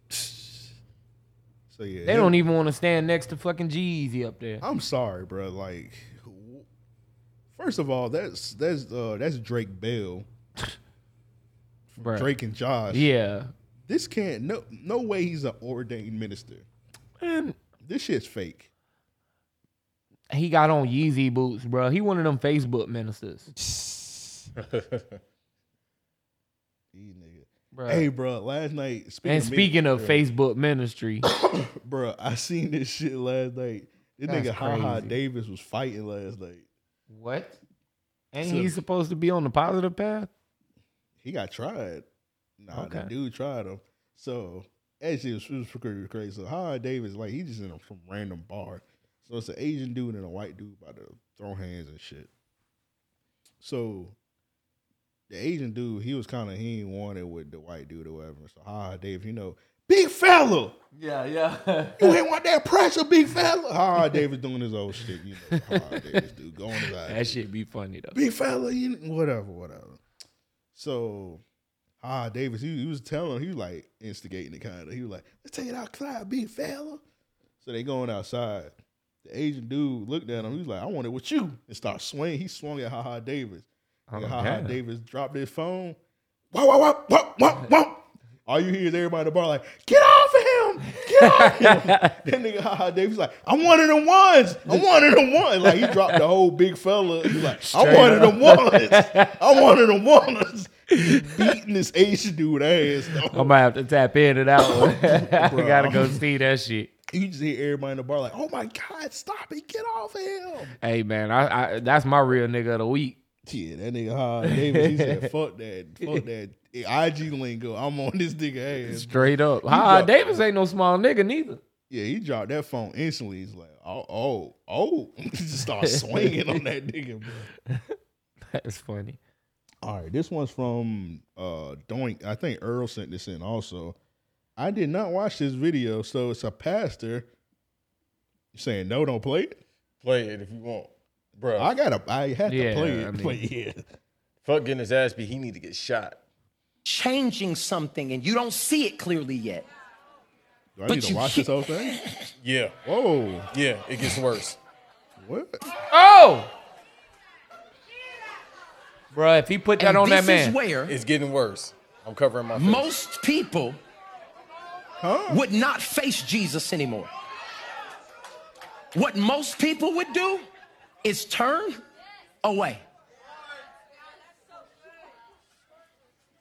Speaker 7: So yeah,
Speaker 6: They don't even want to stand next to fucking G-Eazy up there.
Speaker 7: I'm sorry, bro. Like, first of all, that's that's uh that's Drake Bell, Drake and Josh.
Speaker 6: Yeah.
Speaker 7: This can't no no way he's an ordained minister.
Speaker 6: And
Speaker 7: This shit's fake.
Speaker 6: he got on Yeezy boots, bro. He one of them Facebook ministers.
Speaker 7: These niggas.
Speaker 6: Bruh.
Speaker 7: Hey, bro. Last night, speaking
Speaker 6: and
Speaker 7: of
Speaker 6: speaking of
Speaker 7: yeah.
Speaker 6: Facebook ministry,
Speaker 7: bro, I seen this shit last night. This
Speaker 6: That's
Speaker 7: nigga Haha
Speaker 6: crazy.
Speaker 7: Davis was fighting last night.
Speaker 6: what? Ain't
Speaker 7: So-
Speaker 6: he supposed to be on the positive path?
Speaker 7: He got tried. Nah, the
Speaker 6: Okay.
Speaker 7: dude tried him. So that shit was, it was pretty crazy. So Haha Davis, like he just in a, some random bar. So it's an Asian dude and a white dude about to throw hands and shit. So the Asian dude, he was kind of he ain't wanted with the white dude or whatever. So Haha Davis, you know, big fella.
Speaker 6: Yeah, yeah.
Speaker 7: You ain't want that pressure, big fella. Haha Davis doing his old shit, you know. Haha Davis dude going his ass.
Speaker 6: that shit be funny though.
Speaker 7: Big fella, you know, whatever, whatever. So, ah, Davis, he, he was telling, he was like instigating it kind of. He was like, "Let's take it outside, big fella." So they going outside. The Asian dude looked at him. He was like, "I want it with you," and start swinging. He swung at Haha Davis. And
Speaker 6: Oh,
Speaker 7: Haha
Speaker 6: damn.
Speaker 7: Davis dropped his phone. Wah wah wah wah wah wah. All you hear is everybody in the bar like, "Get off of him! Get off him!" that nigga Haha Davis like, "I'm one of them ones. I'm one of them ones." Like he dropped the whole big fella. He's like, "I'm one of
Speaker 6: up.
Speaker 7: them ones. I'm one of them ones." Beating this Asian dude ass.
Speaker 6: I might have to tap into that one. I gotta go see that shit.
Speaker 7: You just hear everybody in the bar like, "Oh my god, stop it! Get off of him!"
Speaker 6: Hey man, I, I that's my real nigga of the week.
Speaker 7: Yeah, that nigga Haha Davis. He said, "Fuck that, fuck that." IG lingo. I'm on this nigga ass.
Speaker 6: Straight up.
Speaker 7: He
Speaker 6: Ha
Speaker 7: dropped-
Speaker 6: Davis ain't no small nigga neither.
Speaker 7: Yeah, he dropped that phone instantly. He's like, oh, oh, oh. He just start swinging on that nigga, bro.
Speaker 6: That's funny.
Speaker 7: All right, this one's from uh Doink. I think Earl sent this in also. I did not watch this video, so it's a pastor saying no, don't play it.
Speaker 8: Play it if you want. Bro.
Speaker 7: I gotta I have
Speaker 8: Yeah,
Speaker 7: to play it.
Speaker 8: I mean-
Speaker 7: play it.
Speaker 8: Fuck getting his ass beat. He need to get shot.
Speaker 15: changing something and you don't see it clearly yet.
Speaker 7: Do I
Speaker 15: But
Speaker 7: need to
Speaker 15: you
Speaker 7: watch this whole thing?
Speaker 8: Yeah.
Speaker 7: Whoa.
Speaker 8: Yeah, it gets worse.
Speaker 7: What?
Speaker 6: Oh, Bruh, if he put that
Speaker 15: And
Speaker 6: on that
Speaker 15: this is
Speaker 6: man,
Speaker 15: where
Speaker 8: It's getting worse. I'm covering my face.
Speaker 15: most people would not face Jesus anymore. What most people would do is turn away.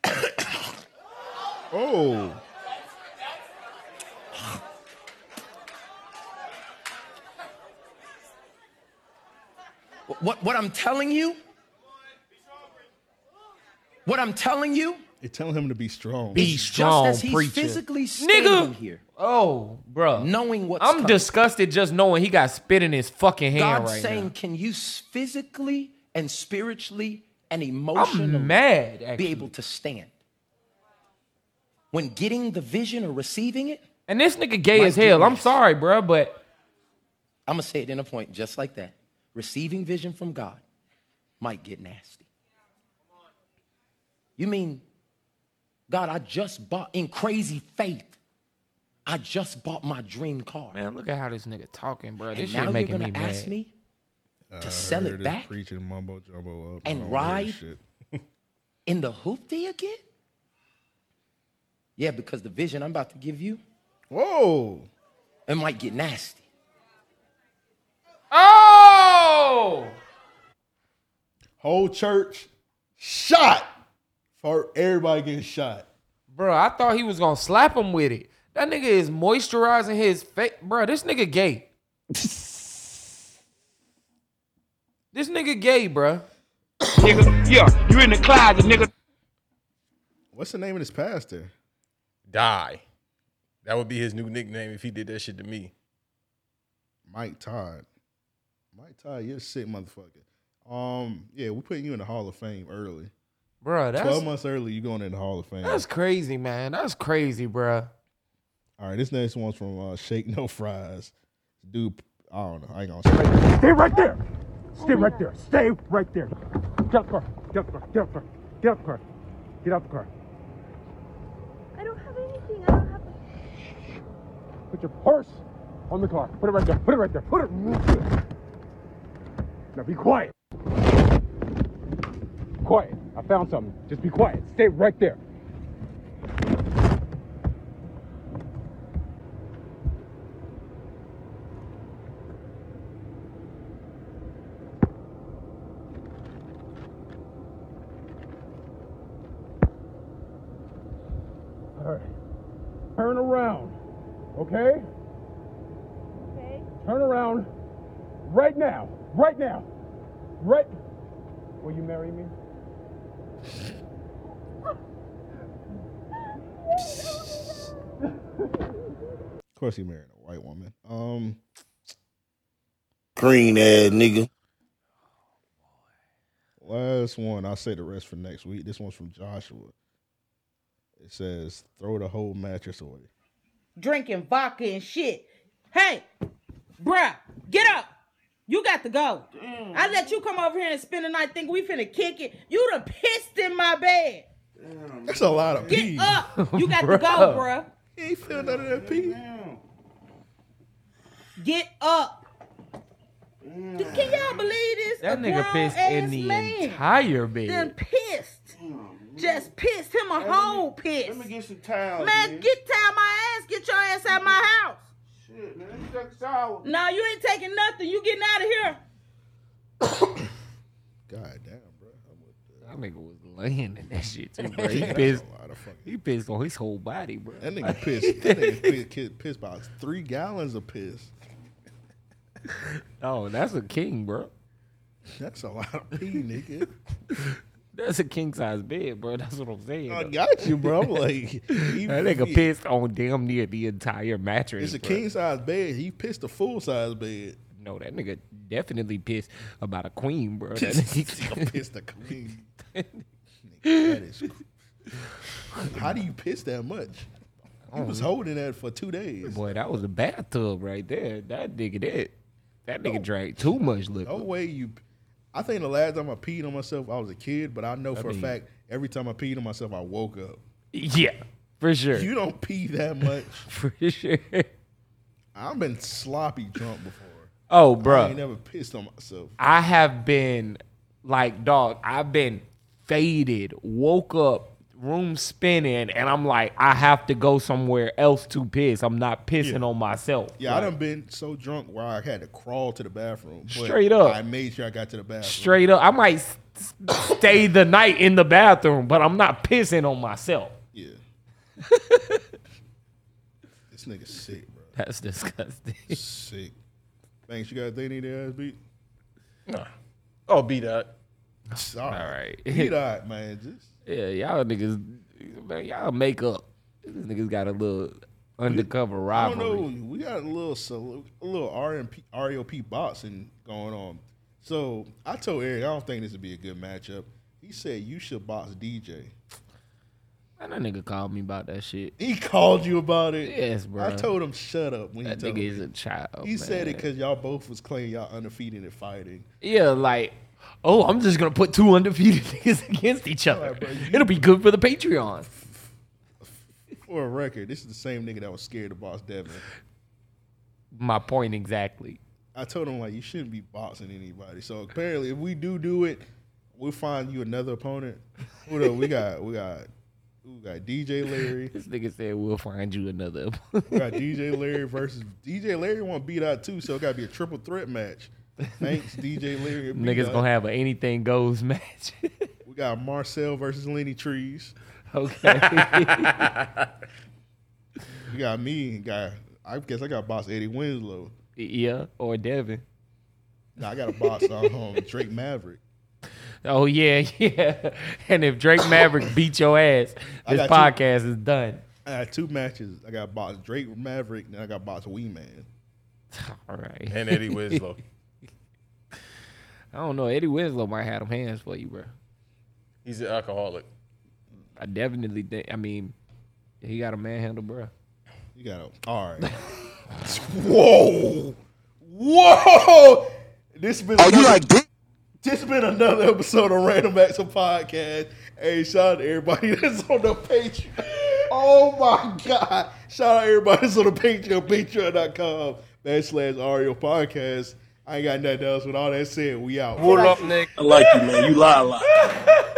Speaker 7: Oh.
Speaker 15: What, what I'm telling you, what I'm telling you,
Speaker 7: They're telling him to be strong.
Speaker 6: be
Speaker 15: It's
Speaker 6: strong,
Speaker 15: just as he's
Speaker 6: preacher.
Speaker 15: physically standing
Speaker 6: Nigga.
Speaker 15: here,
Speaker 6: Oh, bro.
Speaker 15: knowing what's
Speaker 6: I'm
Speaker 15: coming.
Speaker 6: disgusted just knowing he got spit in his fucking hand
Speaker 15: God's
Speaker 6: right
Speaker 15: saying,
Speaker 6: now.
Speaker 15: can you physically and spiritually and emotionally
Speaker 6: I'm mad.
Speaker 15: be
Speaker 6: Actually.
Speaker 15: able to stand? When getting the vision or receiving it,
Speaker 6: And this nigga gay
Speaker 15: Might
Speaker 6: as hell. I'm
Speaker 15: worse.
Speaker 6: sorry, bro, but
Speaker 15: I'm gonna say it in a point just like that. Receiving vision from God might get nasty. You mean, God, I just bought in crazy faith. I just bought my dream car.
Speaker 6: man, look at how this nigga talking, bruh.
Speaker 15: and
Speaker 6: This
Speaker 15: now
Speaker 6: shit
Speaker 15: you're
Speaker 6: making
Speaker 15: gonna
Speaker 6: me
Speaker 15: ask
Speaker 6: mad.
Speaker 15: me uh,
Speaker 7: I
Speaker 15: to sell it back
Speaker 7: Preaching mumbo jumbo up
Speaker 15: and ride
Speaker 7: shit.
Speaker 15: in the hoopty again? Yeah, because the vision I'm about to give you,
Speaker 7: Whoa.
Speaker 15: it might get nasty.
Speaker 6: Oh!
Speaker 7: Whole church shot for everybody getting shot.
Speaker 6: Bro, I thought he was gonna slap him with it. That nigga is moisturizing his face. Bro, this nigga gay. this nigga gay, bro.
Speaker 1: nigga, yeah, you in the closet, nigga.
Speaker 7: What's the name of this pastor?
Speaker 8: Die. That would be his new nickname if he did that shit to me.
Speaker 7: Mike Todd. Mike Todd, you're a sick motherfucker. Um, yeah, we're putting you in the Hall of Fame early.
Speaker 6: Bro, that's
Speaker 7: Twelve months early, you going in the Hall of Fame.
Speaker 6: that's crazy, man. That's crazy, bro.
Speaker 7: All right, this next one's from uh, Shake No Fries. Dude, I don't know. I ain't gonna say.
Speaker 16: Stay right there. Stay right there. Stay right there. Get out the car. Get out the car. Get out the car. Get out the car. Get out the car.
Speaker 17: I don't have anything. I don't have.
Speaker 16: Put your purse on the car. Put it right there. Put it right there. Put it. Now be quiet. Quiet. I found something. Just be quiet. Stay right there. All right. Turn around. Okay?
Speaker 17: Okay.
Speaker 16: Turn around right now. Right now. Right. Will you marry me?
Speaker 7: Of course, he married a white woman. Um,
Speaker 14: Green ass nigga.
Speaker 7: last one. I'll say the rest for next week. This one's from Joshua. It says, "Throw the whole mattress away."
Speaker 18: drinking vodka and shit. Hey, bruh, get up. You got to go. I let you come over here and spend the night thinking we finna kick it. You done pissed in my bed.
Speaker 7: That's a lot of pee.
Speaker 18: Get up. You got to go,
Speaker 7: Bruh.
Speaker 18: Bruh.
Speaker 7: He ain't feel none of that pee.
Speaker 18: Get up. Mm. Can y'all believe this?
Speaker 6: That
Speaker 18: A
Speaker 6: nigga pissed in the
Speaker 18: man
Speaker 6: entire
Speaker 18: Done
Speaker 6: bed.
Speaker 18: pissed. Oh, Just pissed him a whole piss. Let me get some towels. Man, get towel my ass. Get your ass out my house. Shit, man. You take a shower. No, you ain't taking nothing. You getting out of here.
Speaker 7: God damn, bro.
Speaker 6: That nigga was laying in that shit too, bro. He pissed.
Speaker 7: Lot of fucking-
Speaker 6: He pissed on his whole body, bro.
Speaker 7: That nigga pissed. That nigga pissed, kid, pissed about three gallons of piss.
Speaker 6: Oh, that's a king, bro.
Speaker 7: That's a lot of pee, nigga.
Speaker 6: That's a king size bed, bro. That's what I'm saying.
Speaker 7: I
Speaker 6: though.
Speaker 7: got you, bro. I'm like,
Speaker 6: that nigga pissed on damn near the entire mattress.
Speaker 7: It's a
Speaker 6: bro.
Speaker 7: king size bed. He pissed a full size bed.
Speaker 6: No, that nigga definitely pissed about a queen, bro. That
Speaker 7: Nigga pissed a queen. Nigga, that is. cr- How do you piss that much? He was oh. holding that for two days.
Speaker 6: Boy, that was a bathtub right there. That nigga did. That nigga drank too much liquor.
Speaker 7: No way you. I think the last time I peed on myself, I was a kid, but I know for
Speaker 6: mean-
Speaker 7: a fact every time I peed on myself, I woke up.
Speaker 6: Yeah, for sure.
Speaker 7: You don't pee that much.
Speaker 6: for sure.
Speaker 7: I've been sloppy drunk before.
Speaker 6: Oh,
Speaker 7: I
Speaker 6: bro.
Speaker 7: ain't never pissed on myself.
Speaker 6: I have been like, dog, I've been faded, woke up, room spinning, and I'm like, I have to go somewhere else to piss. I'm not pissing on myself.
Speaker 7: Yeah, I
Speaker 6: Like,
Speaker 7: done been so drunk where I had to crawl to the bathroom.
Speaker 6: Straight up.
Speaker 7: I made sure I got to the bathroom.
Speaker 6: Straight up. I might s- s- stay the night in the bathroom, but I'm not pissing on myself.
Speaker 7: Yeah. this nigga sick, bro.
Speaker 6: That's disgusting.
Speaker 7: Sick. Thanks. You got they need their ass beat.
Speaker 8: Nah. Oh, beat up. Sorry.
Speaker 7: All
Speaker 6: right.
Speaker 7: Beat that, man. Just
Speaker 6: Yeah, y'all niggas, man, y'all make up. These niggas got a little undercover
Speaker 7: I don't
Speaker 6: rivalry.
Speaker 7: know. We got a little a little RMP, REOP boxing going on. So I told Eric I don't think this would be a good matchup. He said you should box DJ.
Speaker 6: Man, that nigga called me about that shit.
Speaker 7: He called you about it.
Speaker 6: Yes, bro.
Speaker 7: I told him shut up when
Speaker 6: That
Speaker 7: he told
Speaker 6: nigga
Speaker 7: me.
Speaker 6: is a child.
Speaker 7: He said it
Speaker 6: man.
Speaker 7: because y'all both was claiming y'all undefeated in fighting.
Speaker 6: Yeah, like, oh, I'm just gonna put two undefeated niggas against each other. It'll be good for the Patreon.
Speaker 7: For a record, this is the same nigga that was scared of Boss Devin.
Speaker 6: My point exactly.
Speaker 7: I told him like you shouldn't be boxing anybody. So apparently, if we do do it, we'll find you another opponent. What up? We got we got we got DJ Larry.
Speaker 6: This nigga said we'll find you another.
Speaker 7: We got DJ Larry versus DJ Larry want to beat out too, so it got to be a triple threat match. Thanks, DJ Larry.
Speaker 6: Niggas
Speaker 7: B-Dot.
Speaker 6: gonna have an anything goes match.
Speaker 7: We got Marcel versus Lenny Trees.
Speaker 6: Okay.
Speaker 7: you got me. Got I guess I got boss Eddie Winslow.
Speaker 6: yeah, or Devin.
Speaker 7: Nah, I got a box on um, Drake Maverick.
Speaker 6: Oh yeah, yeah. And if Drake Maverick beat your ass, this
Speaker 7: got
Speaker 6: podcast is done.
Speaker 7: I got two matches. I got box Drake Maverick, and I got box Wee Man.
Speaker 6: All right.
Speaker 8: And Eddie Winslow.
Speaker 6: I don't know. Eddie Winslow might have them hands for you, bro.
Speaker 8: He's an alcoholic.
Speaker 6: I definitely think. I mean, he got a manhandle, bro.
Speaker 7: You got a all right. Whoa, whoa! This been
Speaker 14: Oh, you like dick?
Speaker 7: This been another episode of Random Acts of Podcast. Hey, shout out to everybody that's on the Patreon. Oh my God. Shout out to everybody that's on the Patreon, patreon.com backslash Ario Podcast. I ain't got nothing else. With all that said, we out. What up, Nick?
Speaker 19: I like you, man. You lie a lot.